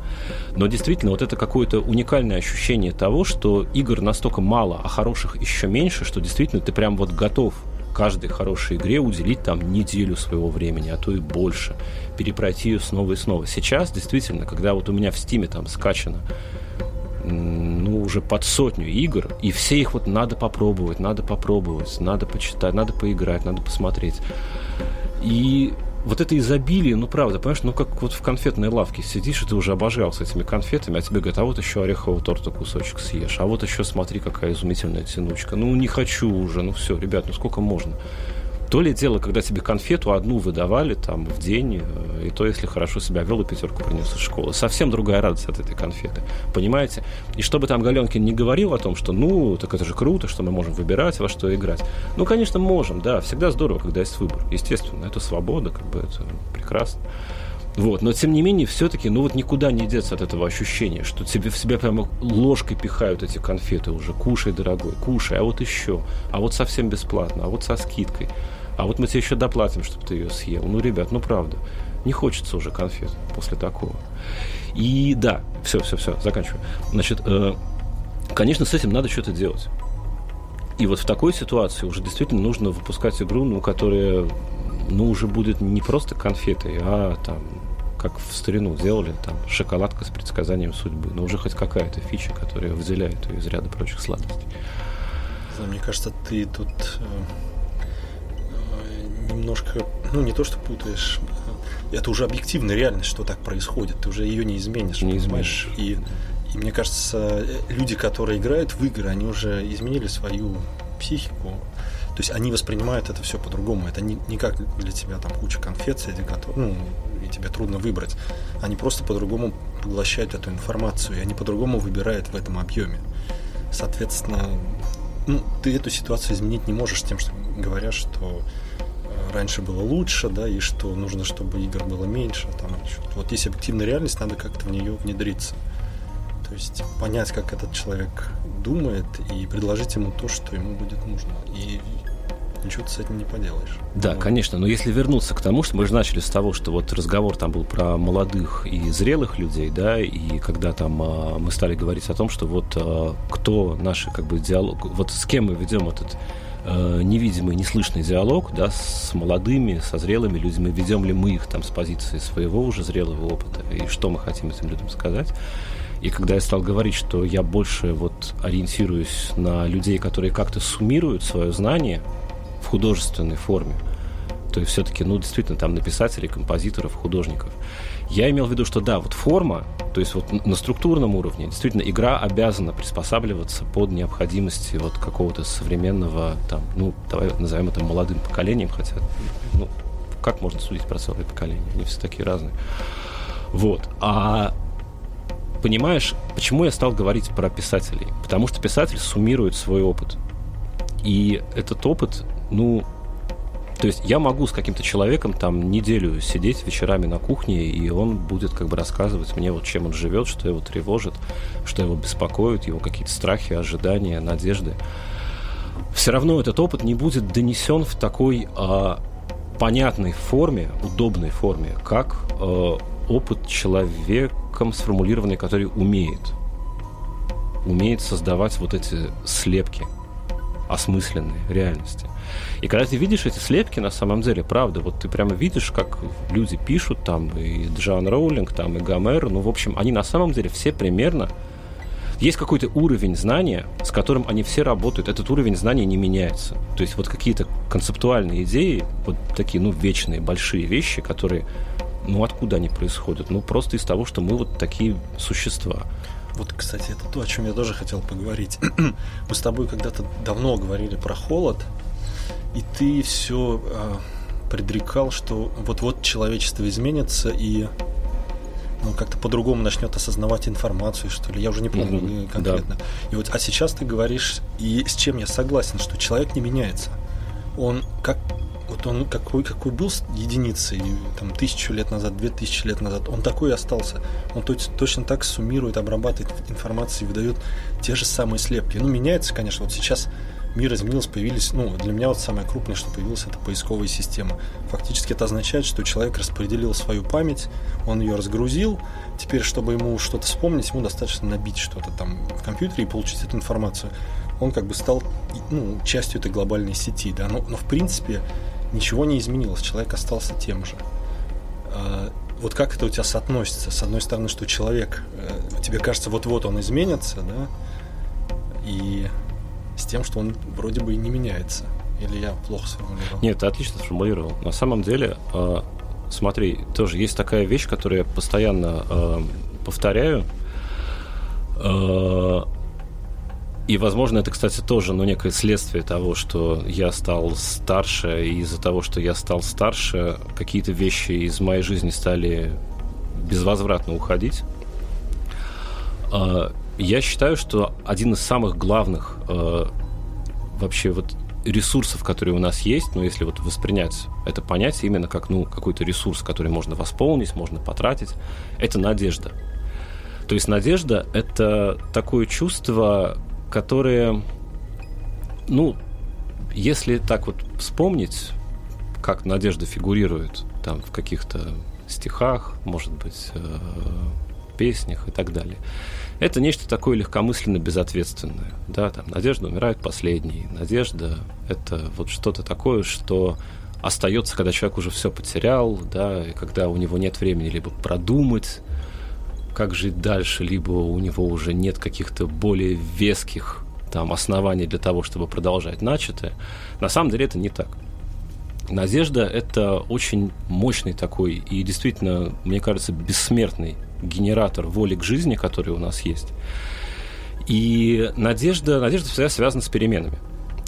Но действительно, вот это какое-то уникальное ощущение того, что игр настолько мало, а хороших еще меньше, что действительно ты прям вот готов каждой хорошей игре уделить там неделю своего времени, а то и больше, перепройти ее снова и снова. Сейчас, действительно, когда вот у меня в Стиме там скачано ну, уже под сотню игр, и все их вот надо попробовать, надо попробовать, надо почитать, надо поиграть, надо посмотреть. И вот это изобилие, ну правда, понимаешь, ну как вот в конфетной лавке сидишь, и ты уже обожался этими конфетами, а тебе говорят, а вот еще орехового торта кусочек съешь, а вот еще смотри, какая изумительная тянучка. Ну не хочу уже, ну все, ребят, ну сколько можно? То ли дело, когда тебе конфету одну выдавали там в день, э, и то, если хорошо себя вел и пятерку принес из школы. Совсем другая радость от этой конфеты. Понимаете? И чтобы там Галенкин не говорил о том, что ну, так это же круто, что мы можем выбирать, во что играть. Ну, конечно, можем, да. Всегда здорово, когда есть выбор. Естественно, это свобода, как бы это прекрасно. Вот, но тем не менее, все-таки, ну вот никуда не деться от этого ощущения, что тебе в себя прямо ложкой пихают эти конфеты уже. Кушай, дорогой, кушай, а вот еще, а вот совсем бесплатно, а вот со скидкой а вот мы тебе еще доплатим, чтобы ты ее съел. Ну, ребят, ну правда, не хочется уже конфет после такого. И да, все, все, все, заканчиваю. Значит, э, конечно, с этим надо что-то делать. И вот в такой ситуации уже действительно нужно выпускать игру, ну, которая, ну, уже будет не просто конфетой, а там как в старину делали, там, шоколадка с предсказанием судьбы, но уже хоть какая-то фича, которая выделяет ее из ряда прочих сладостей. Мне кажется, ты тут э, немножко, ну не то что путаешь, это уже объективная реальность, что так происходит, ты уже ее не изменишь, не понимаешь? И, и мне кажется, люди, которые играют в игры, они уже изменили свою психику. То есть они воспринимают это все по-другому. Это не, не как для тебя там куча конфет, среди которых, ну, и тебе трудно выбрать. Они просто по-другому поглощают эту информацию, и они по-другому выбирают в этом объеме. Соответственно, ну, ты эту ситуацию изменить не можешь тем, что говорят, что э, раньше было лучше, да, и что нужно, чтобы игр было меньше. Там, вот есть объективная реальность, надо как-то в нее внедриться. То есть понять, как этот человек думает, и предложить ему то, что ему будет нужно. И ничего ты с этим не поделаешь. Да, вот. конечно, но если вернуться к тому, что мы же начали с того, что вот разговор там был про молодых и зрелых людей, да, и когда там а, мы стали говорить о том, что вот а, кто наши как бы диалог, вот с кем мы ведем этот а, невидимый, неслышный диалог, да, с молодыми, со зрелыми людьми, ведем ли мы их там с позиции своего уже зрелого опыта, и что мы хотим этим людям сказать. И когда я стал говорить, что я больше вот ориентируюсь на людей, которые как-то суммируют свое знание, в художественной форме. То есть все-таки, ну, действительно, там на писателей, композиторов, художников. Я имел в виду, что да, вот форма, то есть вот на структурном уровне, действительно, игра обязана приспосабливаться под необходимости вот какого-то современного, там, ну, давай назовем это молодым поколением, хотя, ну, как можно судить про целое поколение? Они все такие разные. Вот. А понимаешь, почему я стал говорить про писателей? Потому что писатель суммирует свой опыт. И этот опыт ну, то есть я могу с каким-то человеком там неделю сидеть вечерами на кухне, и он будет как бы рассказывать мне, вот чем он живет, что его тревожит, что его беспокоит, его какие-то страхи, ожидания, надежды. Все равно этот опыт не будет донесен в такой а, понятной форме, удобной форме, как а, опыт человеком сформулированный, который умеет. Умеет создавать вот эти слепки осмысленной реальности. И когда ты видишь эти слепки, на самом деле, правда, вот ты прямо видишь, как люди пишут там, и Джоан Роулинг, там, и Гомер, ну, в общем, они на самом деле все примерно есть какой-то уровень знания, с которым они все работают. Этот уровень знания не меняется. То есть вот какие-то концептуальные идеи, вот такие, ну, вечные, большие вещи, которые, ну, откуда они происходят? Ну, просто из того, что мы вот такие существа. Вот, кстати, это то, о чем я тоже хотел поговорить. Мы с тобой когда-то давно говорили про холод, и ты все э, а, предрекал, что вот-вот человечество изменится и ну, как-то по-другому начнет осознавать информацию, что ли. Я уже не помню mm-hmm. конкретно. Да. И вот, а сейчас ты говоришь, и с чем я согласен, что человек не меняется. Он как вот он какой, какой был единицей там, тысячу лет назад, две тысячи лет назад, он такой и остался. Он точно так суммирует, обрабатывает информацию, выдает те же самые слепки. Ну, меняется, конечно, вот сейчас мир изменился, появились, ну, для меня вот самое крупное, что появилось, это поисковая система. Фактически это означает, что человек распределил свою память, он ее разгрузил, теперь, чтобы ему что-то вспомнить, ему достаточно набить что-то там в компьютере и получить эту информацию. Он как бы стал ну, частью этой глобальной сети, да, но, но в принципе ничего не изменилось, человек остался тем же. А, вот как это у тебя соотносится? С одной стороны, что человек, э, тебе кажется, вот-вот он изменится, да, и с тем, что он вроде бы и не меняется. Или я плохо сформулировал? Нет, ты отлично сформулировал. На самом деле, э, смотри, тоже есть такая вещь, которую я постоянно э, повторяю. Э, и, возможно, это, кстати, тоже ну, некое следствие того, что я стал старше, и из-за того, что я стал старше, какие-то вещи из моей жизни стали безвозвратно уходить. Я считаю, что один из самых главных а, вообще вот ресурсов, которые у нас есть, ну, если вот воспринять это понятие именно как, ну, какой-то ресурс, который можно восполнить, можно потратить, это надежда. То есть надежда — это такое чувство, которые, ну, если так вот вспомнить, как надежда фигурирует там в каких-то стихах, может быть, э, песнях и так далее. Это нечто такое легкомысленно безответственное. Да, там надежда умирает последней. Надежда — это вот что-то такое, что остается, когда человек уже все потерял, да, и когда у него нет времени либо продумать, как жить дальше, либо у него уже нет каких-то более веских там оснований для того, чтобы продолжать начатое. На самом деле это не так. Надежда – это очень мощный такой и действительно, мне кажется, бессмертный генератор воли к жизни, который у нас есть. И надежда, надежда всегда связана с переменами.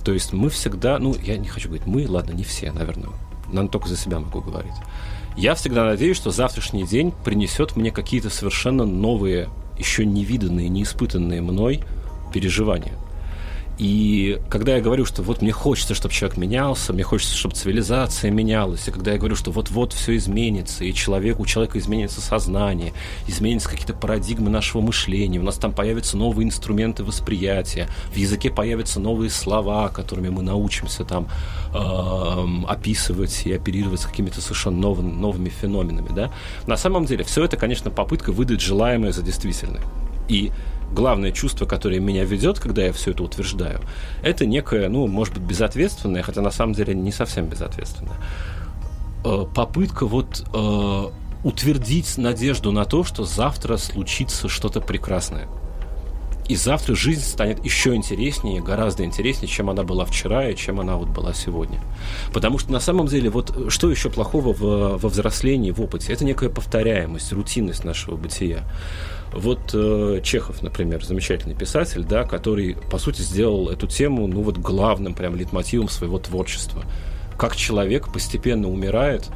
То есть мы всегда, ну, я не хочу говорить мы, ладно, не все, наверное, наверное, только за себя могу говорить. Я всегда надеюсь, что завтрашний день принесет мне какие-то совершенно новые, еще невиданные, неиспытанные мной переживания. И когда я говорю, что вот мне хочется, чтобы человек менялся, мне хочется, чтобы цивилизация менялась, и когда я говорю, что вот-вот все изменится, и человек, у человека изменится сознание, изменятся какие-то парадигмы нашего мышления, у нас там появятся новые инструменты восприятия, в языке появятся новые слова, которыми мы научимся там э, описывать и оперировать с какими-то совершенно новыми, новыми феноменами, да. На самом деле все это, конечно, попытка выдать желаемое за действительное. И главное чувство, которое меня ведет, когда я все это утверждаю, это некое, ну, может быть, безответственное, хотя на самом деле не совсем безответственное, э, попытка вот э, утвердить надежду на то, что завтра случится что-то прекрасное. И завтра жизнь станет еще интереснее, гораздо интереснее, чем она была вчера и чем она вот была сегодня. Потому что на самом деле вот что еще плохого в, во взрослении, в опыте? Это некая повторяемость, рутинность нашего бытия. Вот э, Чехов, например, замечательный писатель, да, который, по сути, сделал эту тему, ну вот главным прям литмотивом своего творчества. Как человек постепенно умирает,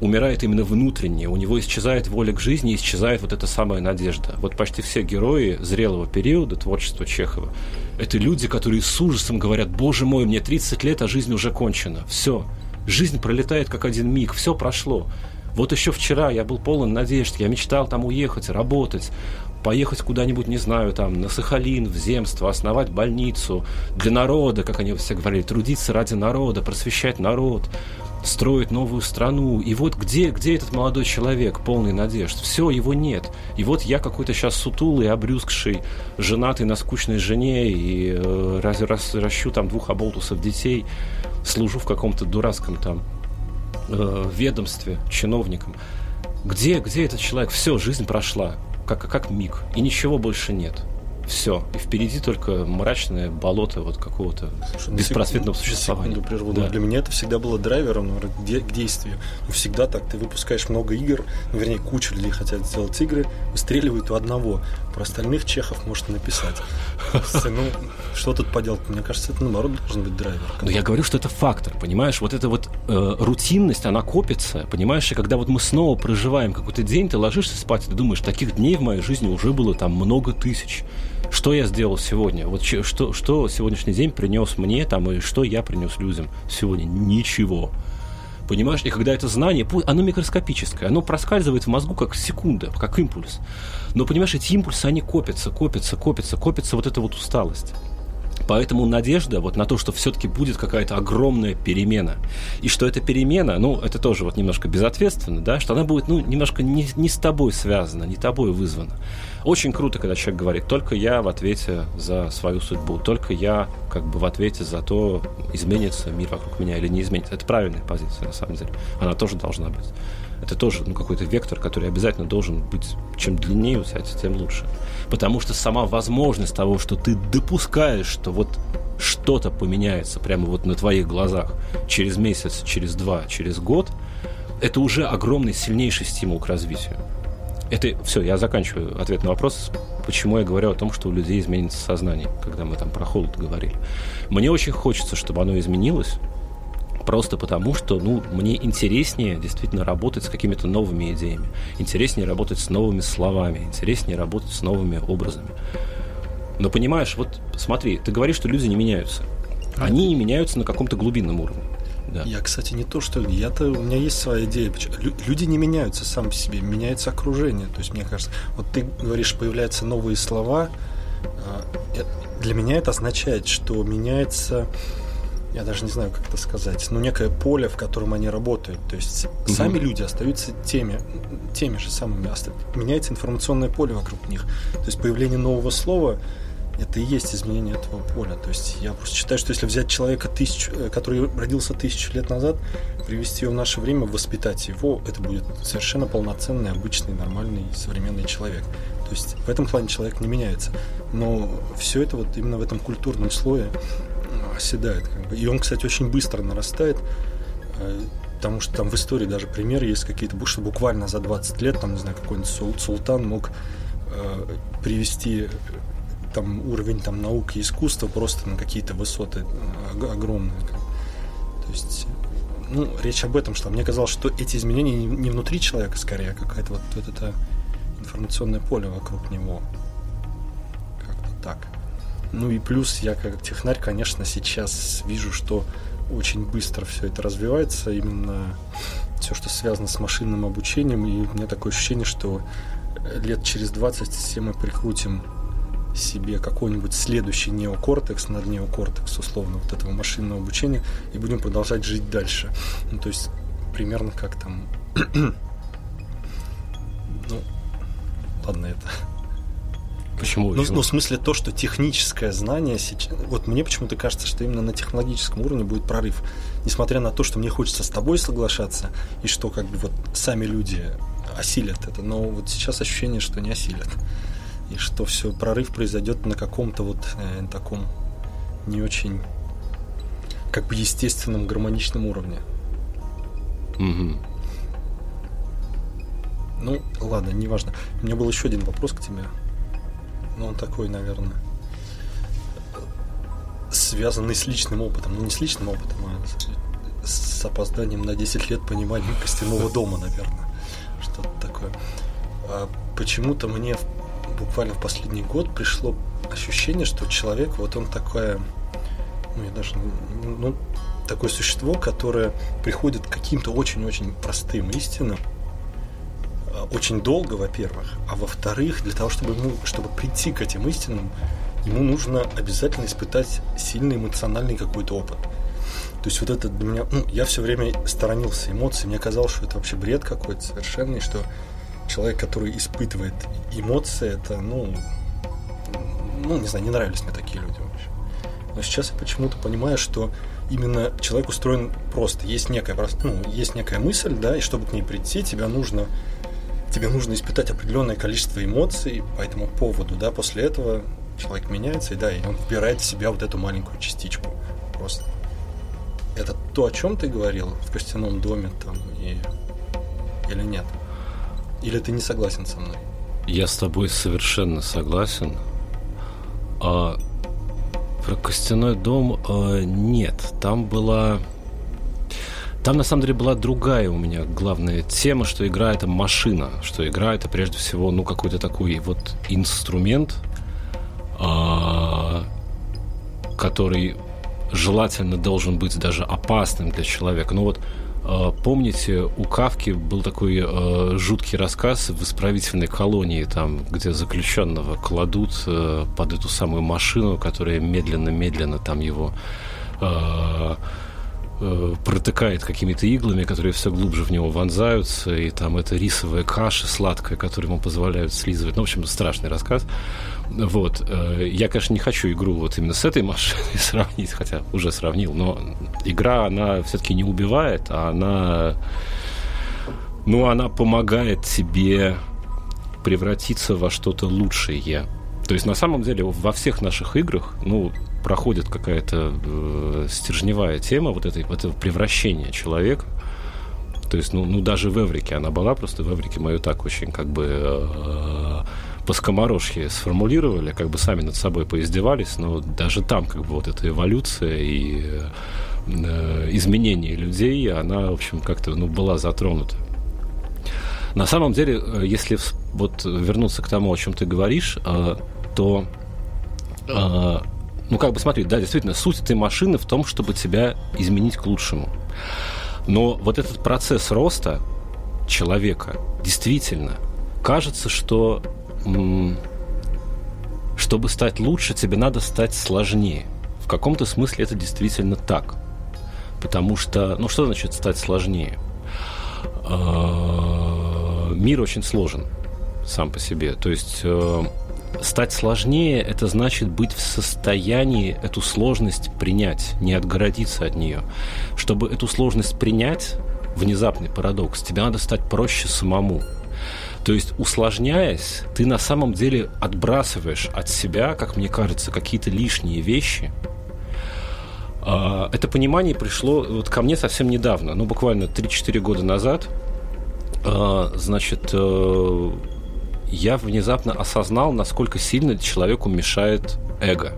умирает именно внутренне, у него исчезает воля к жизни, исчезает вот эта самая надежда. Вот почти все герои зрелого периода творчества Чехова – это люди, которые с ужасом говорят, боже мой, мне 30 лет, а жизнь уже кончена. Все, жизнь пролетает как один миг, все прошло. Вот еще вчера я был полон надежд, я мечтал там уехать, работать, поехать куда-нибудь, не знаю, там, на Сахалин, в земство, основать больницу для народа, как они все говорили, трудиться ради народа, просвещать народ, строить новую страну. И вот где, где этот молодой человек, полный надежд? Все, его нет. И вот я какой-то сейчас сутулый, обрюзгший, женатый на скучной жене и э, раз, раз, ращу там двух оболтусов детей, служу в каком-то дурацком там э, ведомстве, чиновникам. Где, где этот человек? Все, жизнь прошла, как, как миг, и ничего больше нет. Все. И впереди только мрачное болото вот какого-то беспросветного секунду, существования. Секунду прерву. Да. Для меня это всегда было драйвером к действию. Ну, всегда так. Ты выпускаешь много игр, ну, вернее, кучу людей хотят сделать игры, выстреливают у одного. Про остальных чехов может написать. Ну, что тут поделать? Мне кажется, это наоборот должен быть драйвер. Но я говорю, что это фактор, понимаешь? Вот эта вот э, рутинность, она копится, понимаешь? И когда вот мы снова проживаем какой-то день, ты ложишься спать, ты думаешь, таких дней в моей жизни уже было там много тысяч что я сделал сегодня, вот что, что сегодняшний день принес мне там, и что я принес людям сегодня, ничего. Понимаешь? И когда это знание, оно микроскопическое, оно проскальзывает в мозгу как секунда, как импульс. Но, понимаешь, эти импульсы, они копятся, копятся, копятся, копится вот эта вот усталость. Поэтому надежда вот на то, что все-таки будет какая-то огромная перемена. И что эта перемена, ну, это тоже вот немножко безответственно, да, что она будет, ну, немножко не, не с тобой связана, не тобой вызвана. Очень круто, когда человек говорит, только я в ответе за свою судьбу, только я как бы в ответе за то, изменится мир вокруг меня или не изменится. Это правильная позиция, на самом деле. Она тоже должна быть. Это тоже ну, какой-то вектор, который обязательно должен быть. Чем длиннее у тебя, тем лучше. Потому что сама возможность того, что ты допускаешь, что вот что-то поменяется прямо вот на твоих глазах через месяц, через два, через год, это уже огромный, сильнейший стимул к развитию. Это все, я заканчиваю ответ на вопрос, почему я говорю о том, что у людей изменится сознание, когда мы там про холод говорили. Мне очень хочется, чтобы оно изменилось, просто потому, что ну, мне интереснее действительно работать с какими-то новыми идеями, интереснее работать с новыми словами, интереснее работать с новыми образами. Но понимаешь, вот смотри, ты говоришь, что люди не меняются. Они не меняются на каком-то глубинном уровне. Да. Я, кстати, не то, что я-то у меня есть своя идея. Люди не меняются сам по себе, меняется окружение. То есть, мне кажется, вот ты говоришь, появляются новые слова. А, для меня это означает, что меняется я даже не знаю, как это сказать, ну, некое поле, в котором они работают. То есть угу. сами люди остаются теми, теми же самыми. Меняется информационное поле вокруг них. То есть появление нового слова это и есть изменение этого поля. То есть я просто считаю, что если взять человека, тысячу, э, который родился тысячу лет назад, привести его в наше время, воспитать его, это будет совершенно полноценный, обычный, нормальный, современный человек. То есть в этом плане человек не меняется. Но все это вот именно в этом культурном слое оседает. Как бы. И он, кстати, очень быстро нарастает, э, потому что там в истории даже примеры есть какие-то, что буквально за 20 лет, там, не знаю, какой-нибудь султан мог э, привести там уровень там науки и искусства просто на какие-то высоты э, огромные. То есть, ну, речь об этом шла. Мне казалось, что эти изменения не внутри человека скорее, а какая-то вот, вот это информационное поле вокруг него. Как-то так. Ну и плюс я как технарь, конечно, сейчас вижу, что очень быстро все это развивается, именно все, что связано с машинным обучением, и у меня такое ощущение, что лет через 20 все мы прикрутим себе какой-нибудь следующий неокортекс над неокортекс, условно, вот этого машинного обучения, и будем продолжать жить дальше. Ну, то есть, примерно как там... ну, ладно, это Почему? Ну, ну, в смысле то, что техническое знание сейчас... Вот мне почему-то кажется, что именно на технологическом уровне будет прорыв. Несмотря на то, что мне хочется с тобой соглашаться, и что как бы вот сами люди осилят это, но вот сейчас ощущение, что не осилят. И что все, прорыв произойдет на каком-то вот э, таком не очень как бы естественном гармоничном уровне. Угу. Ну, ладно, неважно. У меня был еще один вопрос к тебе ну, он такой, наверное, связанный с личным опытом. Ну, не с личным опытом, а с опозданием на 10 лет понимания костяного дома, наверное. Что-то такое. А почему-то мне буквально в последний год пришло ощущение, что человек, вот он такое, ну, я даже, ну, такое существо, которое приходит к каким-то очень-очень простым истинам, очень долго, во-первых, а во-вторых, для того, чтобы, ему, чтобы прийти к этим истинам, ему нужно обязательно испытать сильный эмоциональный какой-то опыт. То есть вот это для меня, ну, я все время сторонился эмоций, мне казалось, что это вообще бред какой-то совершенный, что человек, который испытывает эмоции, это, ну, ну, не знаю, не нравились мне такие люди вообще. Но сейчас я почему-то понимаю, что именно человек устроен просто. Есть некая, ну, есть некая мысль, да, и чтобы к ней прийти, тебя нужно тебе нужно испытать определенное количество эмоций по этому поводу, да, после этого человек меняется, и да, и он вбирает в себя вот эту маленькую частичку просто. Это то, о чем ты говорил в костяном доме там, и... или нет? Или ты не согласен со мной? Я с тобой совершенно согласен. А про костяной дом а, нет. Там была там, на самом деле, была другая у меня главная тема, что игра — это машина, что игра — это, прежде всего, ну, какой-то такой вот инструмент, а, который желательно должен быть даже опасным для человека. Ну вот, а, помните, у Кавки был такой а, жуткий рассказ в исправительной колонии, там, где заключенного кладут под эту самую машину, которая медленно-медленно там его Э, протыкает какими-то иглами, которые все глубже в него вонзаются, и там это рисовая каша сладкая, которую ему позволяют слизывать. Ну, в общем, страшный рассказ. Вот. Э, я, конечно, не хочу игру вот именно с этой машиной сравнить, хотя уже сравнил, но игра, она все-таки не убивает, а она... Ну, она помогает тебе превратиться во что-то лучшее. То есть, на самом деле, во всех наших играх, ну, проходит какая-то э, стержневая тема вот этой, этого превращения человека. То есть, ну, ну, даже в Эврике она была, просто в Эврике мою так очень как бы э, по скоморожье сформулировали, как бы сами над собой поиздевались, но даже там как бы вот эта эволюция и э, изменение людей, она, в общем, как-то ну, была затронута. На самом деле, э, если вот вернуться к тому, о чем ты говоришь, э, то э, ну, как бы смотри, да, действительно, суть этой машины в том, чтобы тебя изменить к лучшему. Но вот этот процесс роста человека, действительно, кажется, что чтобы стать лучше, тебе надо стать сложнее. В каком-то смысле это действительно так. Потому что, ну что значит стать сложнее? А, мир очень сложен сам по себе. То есть э, стать сложнее – это значит быть в состоянии эту сложность принять, не отгородиться от нее. Чтобы эту сложность принять, внезапный парадокс, тебе надо стать проще самому. То есть, усложняясь, ты на самом деле отбрасываешь от себя, как мне кажется, какие-то лишние вещи. А, это понимание пришло вот ко мне совсем недавно, ну, буквально 3-4 года назад. А, значит, э, я внезапно осознал, насколько сильно человеку мешает эго.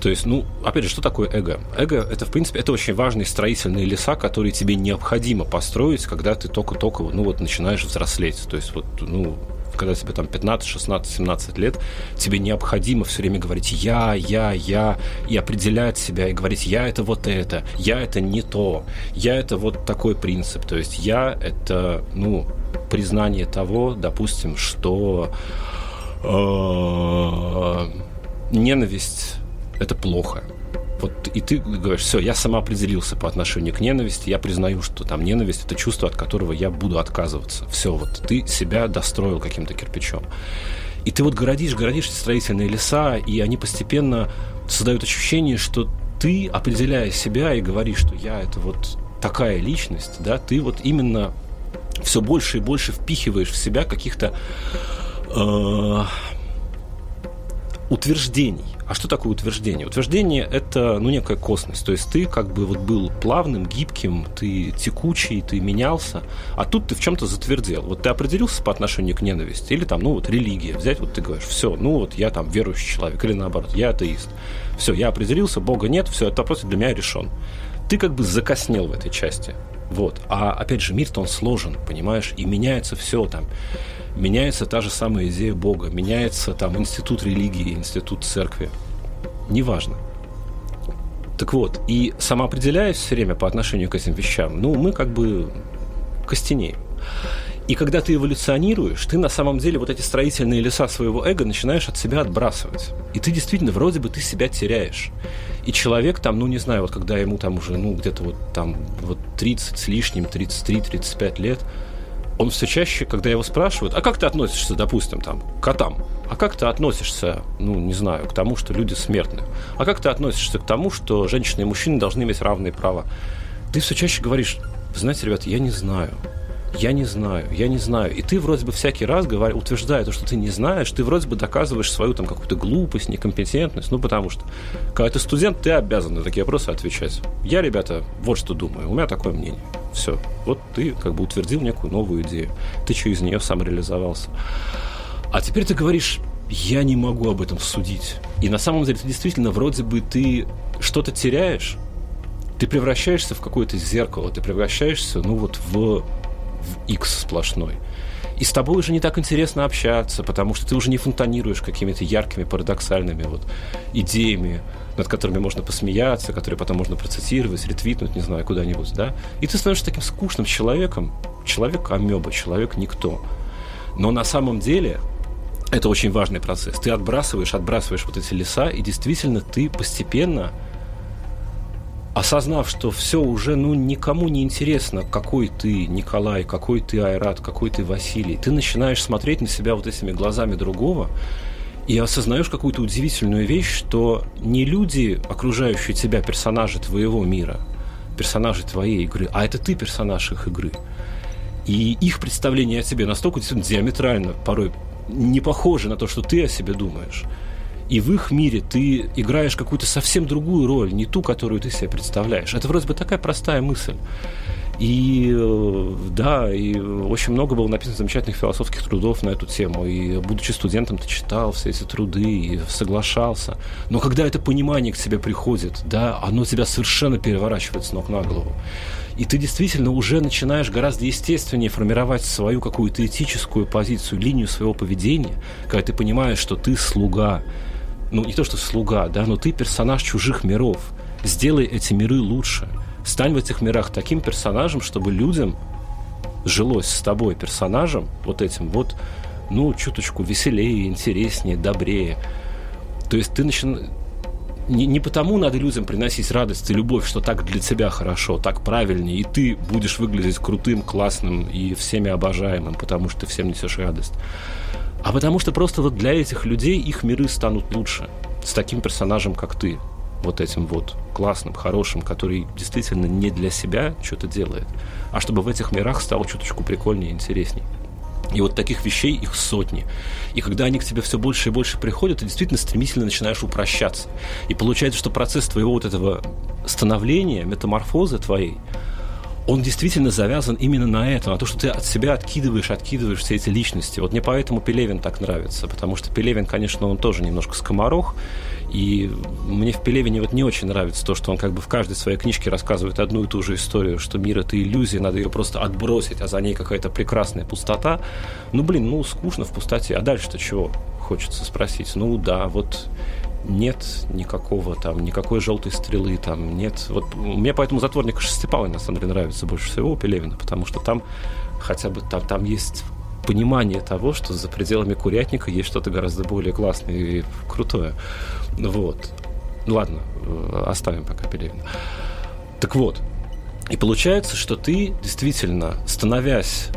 То есть, ну, опять же, что такое эго? Эго – это, в принципе, это очень важные строительные леса, которые тебе необходимо построить, когда ты только-только, ну, вот, начинаешь взрослеть. То есть, вот, ну, когда тебе там 15, 16, 17 лет, тебе необходимо все время говорить «я, я, я», и определять себя, и говорить «я – это вот это», «я – это не то», «я – это вот такой принцип». То есть «я» – это, ну, признание того, допустим, что э, ненависть это плохо. Вот и ты говоришь, все, я сама определился по отношению к ненависти, я признаю, что там ненависть это чувство, от которого я буду отказываться. Все, вот ты себя достроил каким-то кирпичом. И ты вот городишь, городишь эти строительные леса, и они постепенно создают ощущение, что ты, определяя себя и говоришь, что я это вот такая личность, да, ты вот именно все больше и больше впихиваешь в себя каких-то э, утверждений. А что такое утверждение? Утверждение – это ну, некая косность. То есть ты как бы вот был плавным, гибким, ты текучий, ты менялся, а тут ты в чем-то затвердел. Вот ты определился по отношению к ненависти или там, ну вот религия. Взять, вот ты говоришь, все, ну вот я там верующий человек, или наоборот, я атеист. Все, я определился, Бога нет, все, этот вопрос для меня решен. Ты как бы закоснел в этой части. Вот. А опять же, мир-то он сложен, понимаешь, и меняется все там меняется та же самая идея Бога, меняется там институт религии, институт церкви. Неважно. Так вот, и самоопределяясь все время по отношению к этим вещам, ну, мы как бы костенеем. И когда ты эволюционируешь, ты на самом деле вот эти строительные леса своего эго начинаешь от себя отбрасывать. И ты действительно, вроде бы, ты себя теряешь. И человек там, ну, не знаю, вот когда ему там уже, ну, где-то вот там вот 30 с лишним, 33-35 лет, он все чаще, когда его спрашивают, а как ты относишься, допустим, там, к котам? А как ты относишься, ну, не знаю, к тому, что люди смертны? А как ты относишься к тому, что женщины и мужчины должны иметь равные права? Ты все чаще говоришь, знаете, ребят, я не знаю я не знаю, я не знаю. И ты вроде бы всякий раз, говоря, утверждая то, что ты не знаешь, ты вроде бы доказываешь свою там какую-то глупость, некомпетентность. Ну, потому что, когда ты студент, ты обязан на такие вопросы отвечать. Я, ребята, вот что думаю. У меня такое мнение. Все. Вот ты как бы утвердил некую новую идею. Ты через нее сам реализовался. А теперь ты говоришь, я не могу об этом судить. И на самом деле ты действительно вроде бы ты что-то теряешь, ты превращаешься в какое-то зеркало, ты превращаешься, ну вот, в в X сплошной. И с тобой уже не так интересно общаться, потому что ты уже не фонтанируешь какими-то яркими, парадоксальными вот идеями, над которыми можно посмеяться, которые потом можно процитировать, ретвитнуть, не знаю, куда-нибудь, да? И ты становишься таким скучным человеком, человек амеба, человек никто. Но на самом деле это очень важный процесс. Ты отбрасываешь, отбрасываешь вот эти леса, и действительно ты постепенно осознав, что все уже ну, никому не интересно, какой ты Николай, какой ты Айрат, какой ты Василий, ты начинаешь смотреть на себя вот этими глазами другого и осознаешь какую-то удивительную вещь, что не люди, окружающие тебя, персонажи твоего мира, персонажи твоей игры, а это ты персонаж их игры. И их представление о себе настолько диаметрально порой не похоже на то, что ты о себе думаешь и в их мире ты играешь какую-то совсем другую роль, не ту, которую ты себе представляешь. Это вроде бы такая простая мысль. И э, да, и очень много было написано замечательных философских трудов на эту тему. И будучи студентом, ты читал все эти труды и соглашался. Но когда это понимание к тебе приходит, да, оно тебя совершенно переворачивает с ног на голову. И ты действительно уже начинаешь гораздо естественнее формировать свою какую-то этическую позицию, линию своего поведения, когда ты понимаешь, что ты слуга, ну не то что слуга, да, но ты персонаж чужих миров. Сделай эти миры лучше. Стань в этих мирах таким персонажем, чтобы людям жилось с тобой персонажем, вот этим вот, ну, чуточку веселее, интереснее, добрее. То есть ты начинаешь не, не потому надо людям приносить радость и любовь, что так для тебя хорошо, так правильнее, и ты будешь выглядеть крутым, классным и всеми обожаемым, потому что ты всем несешь радость а потому что просто вот для этих людей их миры станут лучше. С таким персонажем, как ты. Вот этим вот классным, хорошим, который действительно не для себя что-то делает, а чтобы в этих мирах стало чуточку прикольнее и интересней. И вот таких вещей их сотни. И когда они к тебе все больше и больше приходят, ты действительно стремительно начинаешь упрощаться. И получается, что процесс твоего вот этого становления, метаморфозы твоей, он действительно завязан именно на этом, на то, что ты от себя откидываешь, откидываешь все эти личности. Вот мне поэтому Пелевин так нравится, потому что Пелевин, конечно, он тоже немножко скоморох, и мне в Пелевине вот не очень нравится то, что он как бы в каждой своей книжке рассказывает одну и ту же историю, что мир — это иллюзия, надо ее просто отбросить, а за ней какая-то прекрасная пустота. Ну, блин, ну, скучно в пустоте. А дальше-то чего? Хочется спросить. Ну, да, вот нет никакого там, никакой желтой стрелы там, нет. Вот мне поэтому затворник Шестипалый на самом деле нравится больше всего у Пелевина, потому что там хотя бы там, там есть понимание того, что за пределами курятника есть что-то гораздо более классное и крутое. Вот. Ладно, э, оставим пока Пелевина. Так вот, и получается, что ты действительно, становясь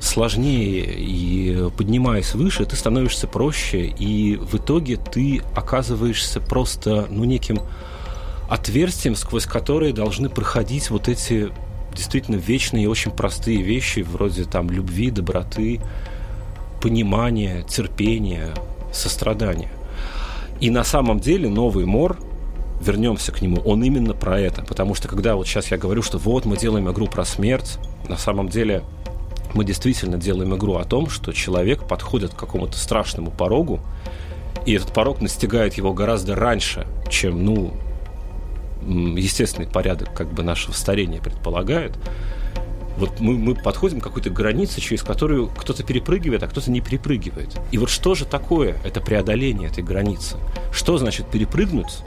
сложнее и поднимаясь выше, ты становишься проще, и в итоге ты оказываешься просто, ну, неким отверстием, сквозь которое должны проходить вот эти действительно вечные и очень простые вещи, вроде там любви, доброты, понимания, терпения, сострадания. И на самом деле новый мор, вернемся к нему, он именно про это. Потому что когда вот сейчас я говорю, что вот мы делаем игру про смерть, на самом деле мы действительно делаем игру о том, что человек подходит к какому-то страшному порогу, и этот порог настигает его гораздо раньше, чем, ну, естественный порядок как бы нашего старения предполагает. Вот мы, мы подходим к какой-то границе, через которую кто-то перепрыгивает, а кто-то не перепрыгивает. И вот что же такое это преодоление этой границы? Что значит перепрыгнуть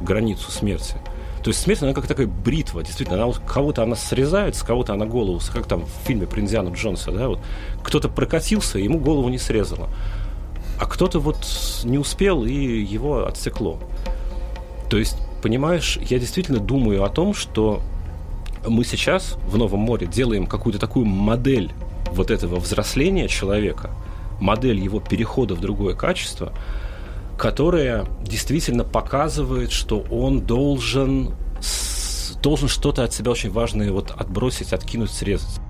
границу смерти? То есть смерть, она как такая бритва, действительно. Она вот кого-то она срезает, с кого-то она голову, как там в фильме про Индиану Джонса, да, вот. Кто-то прокатился, ему голову не срезало. А кто-то вот не успел, и его отсекло. То есть, понимаешь, я действительно думаю о том, что мы сейчас в Новом море делаем какую-то такую модель вот этого взросления человека, модель его перехода в другое качество – которая действительно показывает, что он должен, должен что-то от себя очень важное вот отбросить, откинуть, срезать.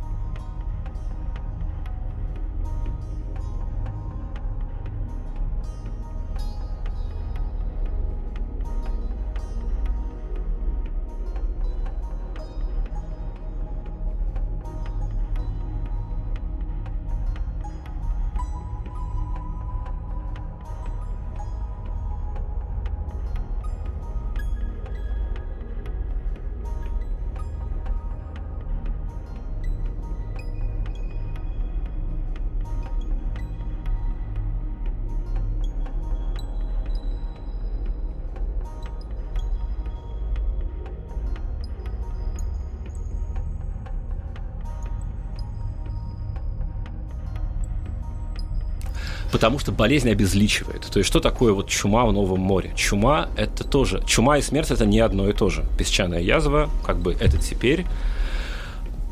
Потому что болезнь обезличивает. То есть что такое вот чума в Новом море? Чума – это тоже... Чума и смерть – это не одно и то же. Песчаная язва, как бы это теперь.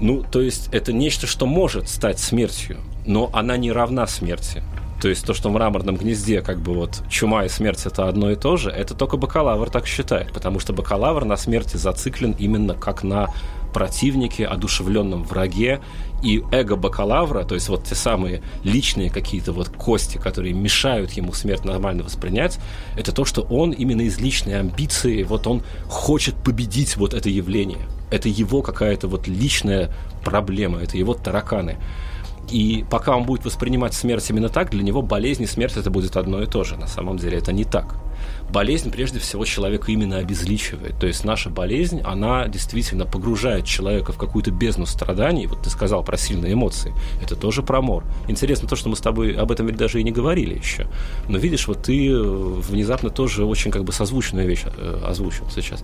Ну, то есть это нечто, что может стать смертью, но она не равна смерти. То есть то, что в мраморном гнезде как бы вот чума и смерть это одно и то же, это только бакалавр так считает, потому что бакалавр на смерти зациклен именно как на противнике, одушевленном враге, и эго бакалавра, то есть вот те самые личные какие-то вот кости, которые мешают ему смерть нормально воспринять, это то, что он именно из личной амбиции, вот он хочет победить вот это явление. Это его какая-то вот личная проблема, это его тараканы. И пока он будет воспринимать смерть именно так, для него болезнь и смерть это будет одно и то же. На самом деле это не так. Болезнь прежде всего человека именно обезличивает. То есть наша болезнь, она действительно погружает человека в какую-то бездну страданий. Вот ты сказал про сильные эмоции. Это тоже про мор. Интересно то, что мы с тобой об этом ведь даже и не говорили еще. Но видишь, вот ты э, внезапно тоже очень как бы созвучную вещь э, озвучил сейчас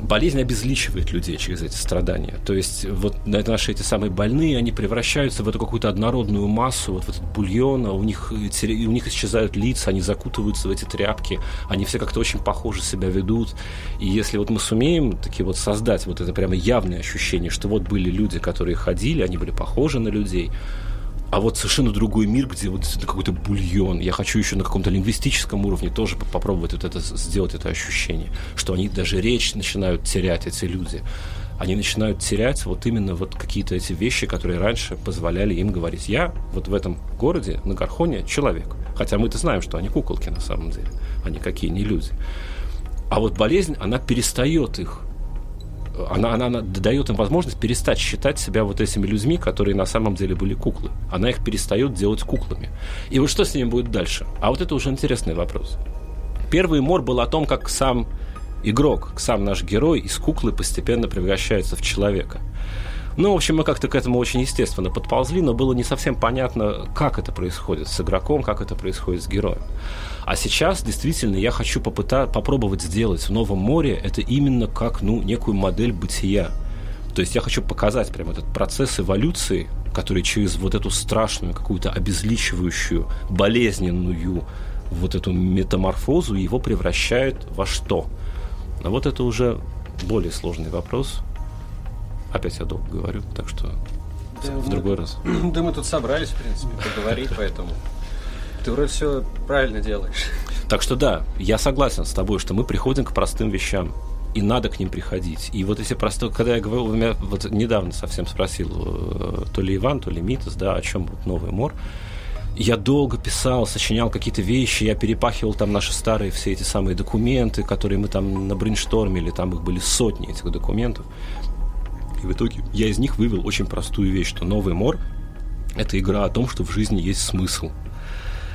болезнь обезличивает людей через эти страдания. То есть вот наши эти самые больные, они превращаются в эту какую-то однородную массу, вот в этот бульон, а у них, у них исчезают лица, они закутываются в эти тряпки, они все как-то очень похоже себя ведут. И если вот мы сумеем таки вот создать вот это прямо явное ощущение, что вот были люди, которые ходили, они были похожи на людей, а вот совершенно другой мир, где вот это какой-то бульон. Я хочу еще на каком-то лингвистическом уровне тоже попробовать вот это сделать это ощущение, что они даже речь начинают терять эти люди. Они начинают терять вот именно вот какие-то эти вещи, которые раньше позволяли им говорить. Я вот в этом городе на Гархоне человек. Хотя мы-то знаем, что они куколки на самом деле. Они какие не люди. А вот болезнь, она перестает их она, она, она дает им возможность перестать считать себя вот этими людьми, которые на самом деле были куклы. Она их перестает делать куклами. И вот что с ними будет дальше? А вот это уже интересный вопрос. Первый мор был о том, как сам игрок, сам наш герой из куклы постепенно превращается в человека. Ну, в общем, мы как-то к этому очень естественно подползли, но было не совсем понятно, как это происходит с игроком, как это происходит с героем. А сейчас, действительно, я хочу попытать, попробовать сделать в Новом море это именно как, ну, некую модель бытия. То есть я хочу показать прямо этот процесс эволюции, который через вот эту страшную, какую-то обезличивающую, болезненную вот эту метаморфозу его превращает во что? А вот это уже более сложный вопрос. Опять я долго говорю, так что да, в мы, другой раз. Да мы тут собрались, в принципе, поговорить, поэтому ты вроде все правильно делаешь. Так что да, я согласен с тобой, что мы приходим к простым вещам и надо к ним приходить. И вот если просто, когда я говорил, меня вот недавно совсем спросил э, то ли Иван, то ли Митас, да, о чем вот новый мор, я долго писал, сочинял какие-то вещи, я перепахивал там наши старые все эти самые документы, которые мы там на брейнштормили, там их были сотни этих документов. И в итоге я из них вывел очень простую вещь, что новый мор – это игра о том, что в жизни есть смысл.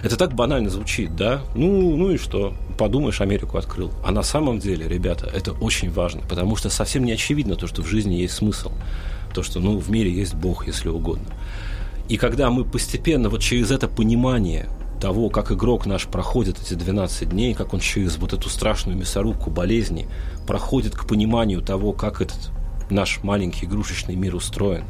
Это так банально звучит, да? Ну, ну и что? Подумаешь, Америку открыл. А на самом деле, ребята, это очень важно, потому что совсем не очевидно то, что в жизни есть смысл. То, что, ну, в мире есть Бог, если угодно. И когда мы постепенно вот через это понимание того, как игрок наш проходит эти 12 дней, как он через вот эту страшную мясорубку болезни проходит к пониманию того, как этот наш маленький игрушечный мир устроен,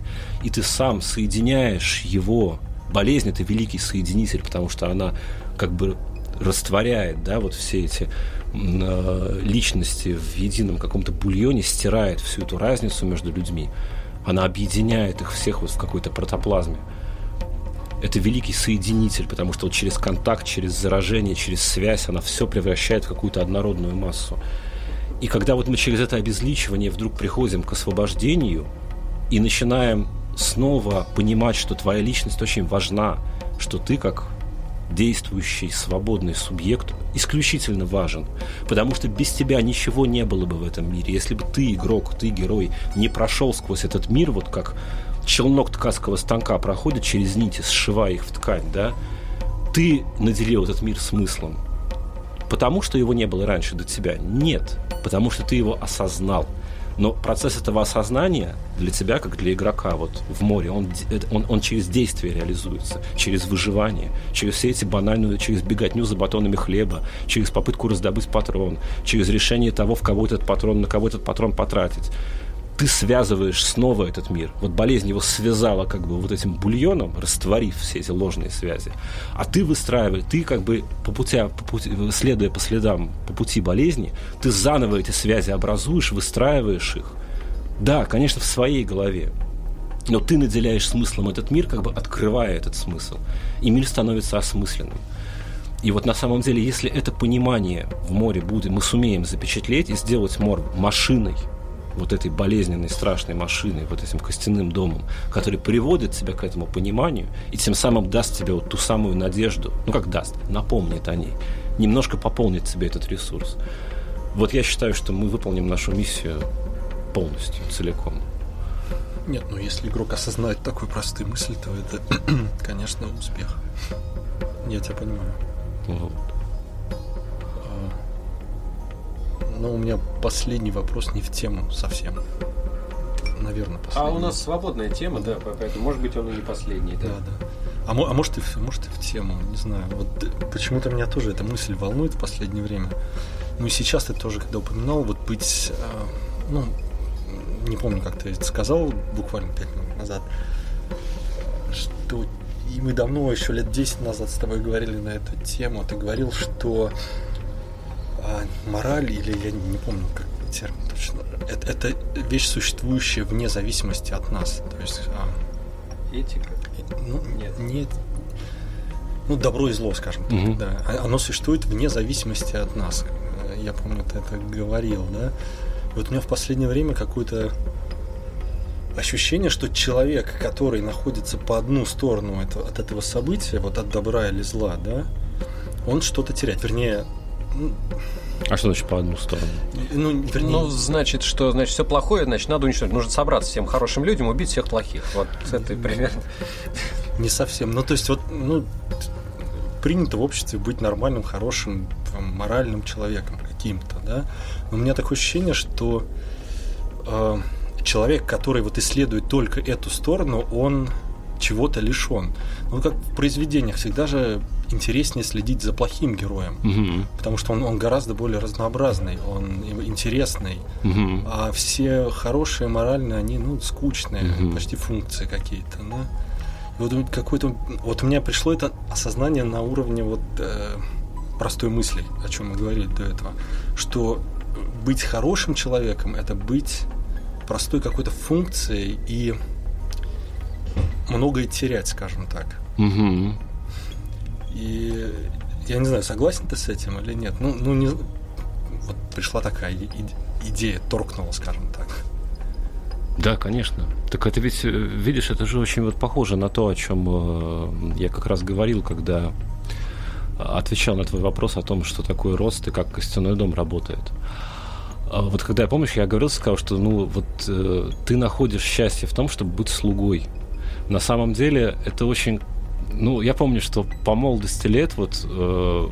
и ты сам соединяешь его, болезнь это великий соединитель, потому что она как бы растворяет, да, вот все эти э, личности в едином каком-то бульоне, стирает всю эту разницу между людьми. Она объединяет их всех вот в какой-то протоплазме это великий соединитель, потому что вот через контакт, через заражение, через связь она все превращает в какую-то однородную массу. И когда вот мы через это обезличивание вдруг приходим к освобождению и начинаем снова понимать, что твоя личность очень важна, что ты как действующий свободный субъект исключительно важен, потому что без тебя ничего не было бы в этом мире. Если бы ты игрок, ты герой не прошел сквозь этот мир, вот как челнок ткацкого станка проходит через нити, сшивая их в ткань, да, ты наделил этот мир смыслом. Потому что его не было раньше до тебя? Нет. Потому что ты его осознал. Но процесс этого осознания для тебя, как для игрока вот в море, он, он, он через действие реализуется, через выживание, через все эти банальные, через беготню за батонами хлеба, через попытку раздобыть патрон, через решение того, в кого этот патрон, на кого этот патрон потратить ты связываешь снова этот мир. Вот болезнь его связала как бы вот этим бульоном, растворив все эти ложные связи. А ты выстраиваешь, ты как бы по пути, по пути, следуя по следам, по пути болезни, ты заново эти связи образуешь, выстраиваешь их. Да, конечно, в своей голове. Но ты наделяешь смыслом этот мир, как бы открывая этот смысл. И мир становится осмысленным. И вот на самом деле, если это понимание в море будет, мы сумеем запечатлеть и сделать мор машиной, вот этой болезненной, страшной машиной, вот этим костяным домом, который приводит тебя к этому пониманию и тем самым даст тебе вот ту самую надежду, ну как даст, напомнит о ней, немножко пополнит себе этот ресурс. Вот я считаю, что мы выполним нашу миссию полностью, целиком. Нет, ну если игрок осознает такую простую мысль, то это, конечно, успех. Я тебя понимаю. Вот. Но у меня последний вопрос не в тему совсем. Наверное, последний. А у нас свободная тема, да, поэтому может быть он и не последний. Да, да. да. А, а может, и, может и в тему, не знаю. Вот почему-то меня тоже эта мысль волнует в последнее время. Ну и сейчас ты тоже, когда упоминал, вот быть, э, ну, не помню, как ты это сказал буквально пять минут назад, что и мы давно, еще лет 10 назад с тобой говорили на эту тему, ты говорил, что а, мораль, или я не помню, как термин точно, это, это вещь, существующая вне зависимости от нас. То есть, а, Этика? Ну, нет. нет. Ну, добро и зло, скажем так, угу. да. А, оно существует вне зависимости от нас. Я помню, ты это говорил, да. И вот у меня в последнее время какое-то ощущение, что человек, который находится по одну сторону это, от этого события, вот от добра или зла, да, он что-то теряет. Вернее, А что значит по одну сторону? Ну, вернее... ну, значит, что значит все плохое, значит, надо уничтожить. Нужно собраться всем хорошим людям, убить всех плохих. Вот это примерно. Не совсем. Ну, то есть, вот, ну, принято в обществе быть нормальным, хорошим, моральным человеком каким-то, да. Но у меня такое ощущение, что э, человек, который вот исследует только эту сторону, он чего-то лишен. Ну, как в произведениях всегда же интереснее следить за плохим героем, угу. потому что он, он гораздо более разнообразный, он интересный, угу. а все хорошие, моральные, они ну скучные, угу. почти функции какие-то, да. И вот какой-то, вот у меня пришло это осознание на уровне вот э, простой мысли, о чем мы говорили до этого, что быть хорошим человеком это быть простой какой-то функцией и многое терять, скажем так. Угу. И я не знаю, согласен ты с этим или нет. Ну, ну не, вот пришла такая идея, торкнула, скажем так. Да, конечно. Так это ведь, э, видишь, это же очень вот похоже на то, о чем э, я как раз говорил, когда отвечал на твой вопрос о том, что такое рост и как костяной дом работает. А вот когда я помнишь, я говорил, сказал, что ну вот э, ты находишь счастье в том, чтобы быть слугой. На самом деле это очень ну, я помню, что по молодости лет вот э,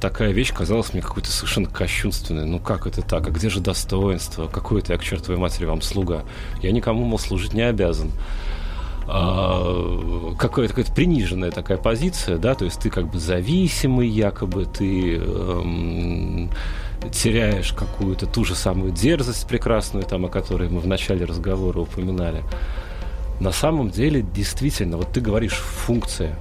такая вещь казалась мне какой-то совершенно кощунственной. Ну как это так? А где же достоинство? Какой это я, к чертовой матери, вам слуга? Я никому, мол, служить не обязан. А, какая-то, какая-то приниженная такая позиция, да, то есть ты как бы зависимый, якобы ты эм, теряешь какую-то ту же самую дерзость прекрасную, там, о которой мы в начале разговора упоминали. На самом деле, действительно, вот ты говоришь функция.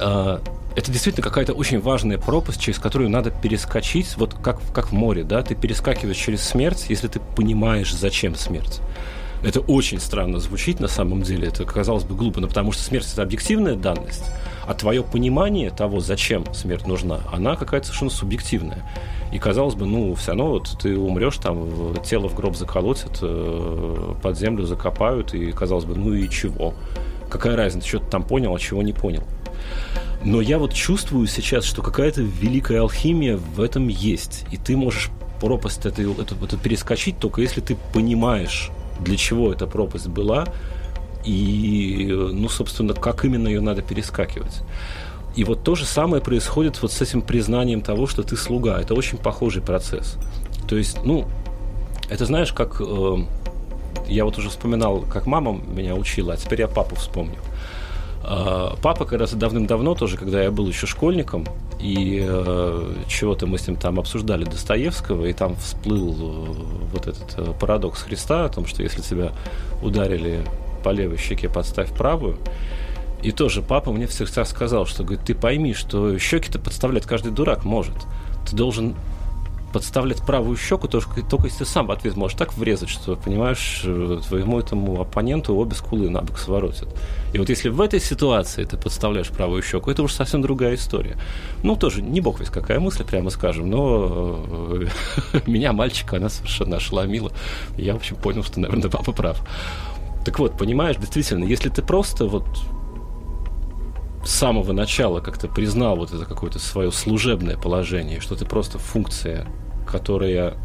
Э, это действительно какая-то очень важная пропасть, через которую надо перескочить, вот как, как в море, да, ты перескакиваешь через смерть, если ты понимаешь, зачем смерть. Это очень странно звучит на самом деле, это казалось бы глупо, но потому что смерть это объективная данность, а твое понимание того, зачем смерть нужна, она какая-то совершенно субъективная. И казалось бы, ну, все равно вот ты умрешь, там тело в гроб заколотят, э, под землю закопают, и казалось бы, ну и чего? Какая разница, что ты там понял, а чего не понял? Но я вот чувствую сейчас, что какая-то великая алхимия в этом есть. И ты можешь пропасть эту, эту, эту перескочить только если ты понимаешь, для чего эта пропасть была, и, ну, собственно, как именно ее надо перескакивать. И вот то же самое происходит вот с этим признанием того, что ты слуга. Это очень похожий процесс. То есть, ну, это знаешь, как э, я вот уже вспоминал, как мама меня учила, а теперь я папу вспомню. Э, папа когда-то давным-давно тоже, когда я был еще школьником, и э, чего-то мы с ним там обсуждали Достоевского, и там всплыл э, вот этот э, парадокс Христа о том, что если тебя ударили по левой щеке, подставь правую. И тоже папа мне всегда сказал, что говорит, ты пойми, что щеки-то подставлять каждый дурак может. Ты должен подставлять правую щеку, только, только если ты сам в ответ можешь так врезать, что, понимаешь, э, твоему этому оппоненту обе скулы на бок своротят. И вот если в этой ситуации ты подставляешь правую щеку, это уже совсем другая история. Ну, тоже не бог весь какая мысль, прямо скажем, но э, меня, мальчика, она совершенно ошеломила. Я, в общем, понял, что, наверное, папа прав. Так вот, понимаешь, действительно, если ты просто вот с самого начала как-то признал вот это какое-то свое служебное положение, что ты просто функция, которая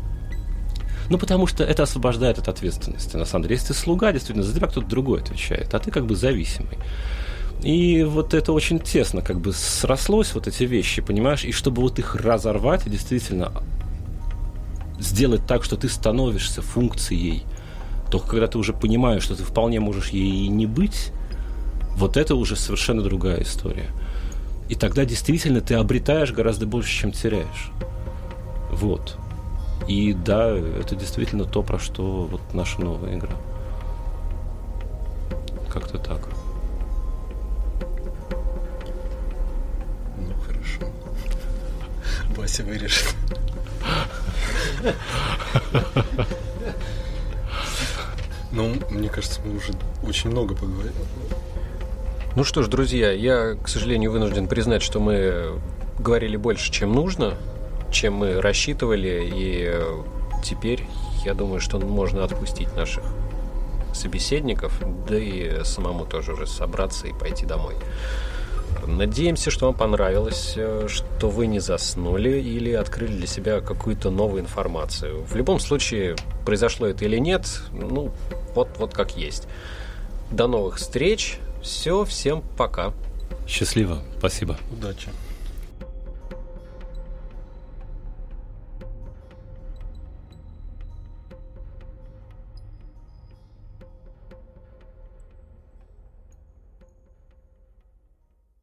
ну, потому что это освобождает от ответственности. На самом деле, если ты слуга, действительно, за тебя кто-то другой отвечает, а ты как бы зависимый. И вот это очень тесно как бы срослось, вот эти вещи, понимаешь? И чтобы вот их разорвать, действительно сделать так, что ты становишься функцией, только когда ты уже понимаешь, что ты вполне можешь ей и не быть, вот это уже совершенно другая история. И тогда действительно ты обретаешь гораздо больше, чем теряешь. Вот. И да, это действительно то, про что вот наша новая игра. Как-то так. Ну хорошо. Вася вырежет. Ну, мне кажется, мы уже очень много поговорили. Ну что ж, друзья, я, к сожалению, вынужден признать, что мы говорили больше, чем нужно, чем мы рассчитывали, и теперь я думаю, что можно отпустить наших собеседников, да и самому тоже уже собраться и пойти домой. Надеемся, что вам понравилось, э, что вы не заснули или открыли для себя какую-то новую информацию. В любом случае, произошло это или нет, ну, вот, вот как есть. До новых встреч. Все, всем пока. Счастливо. Спасибо. Удачи.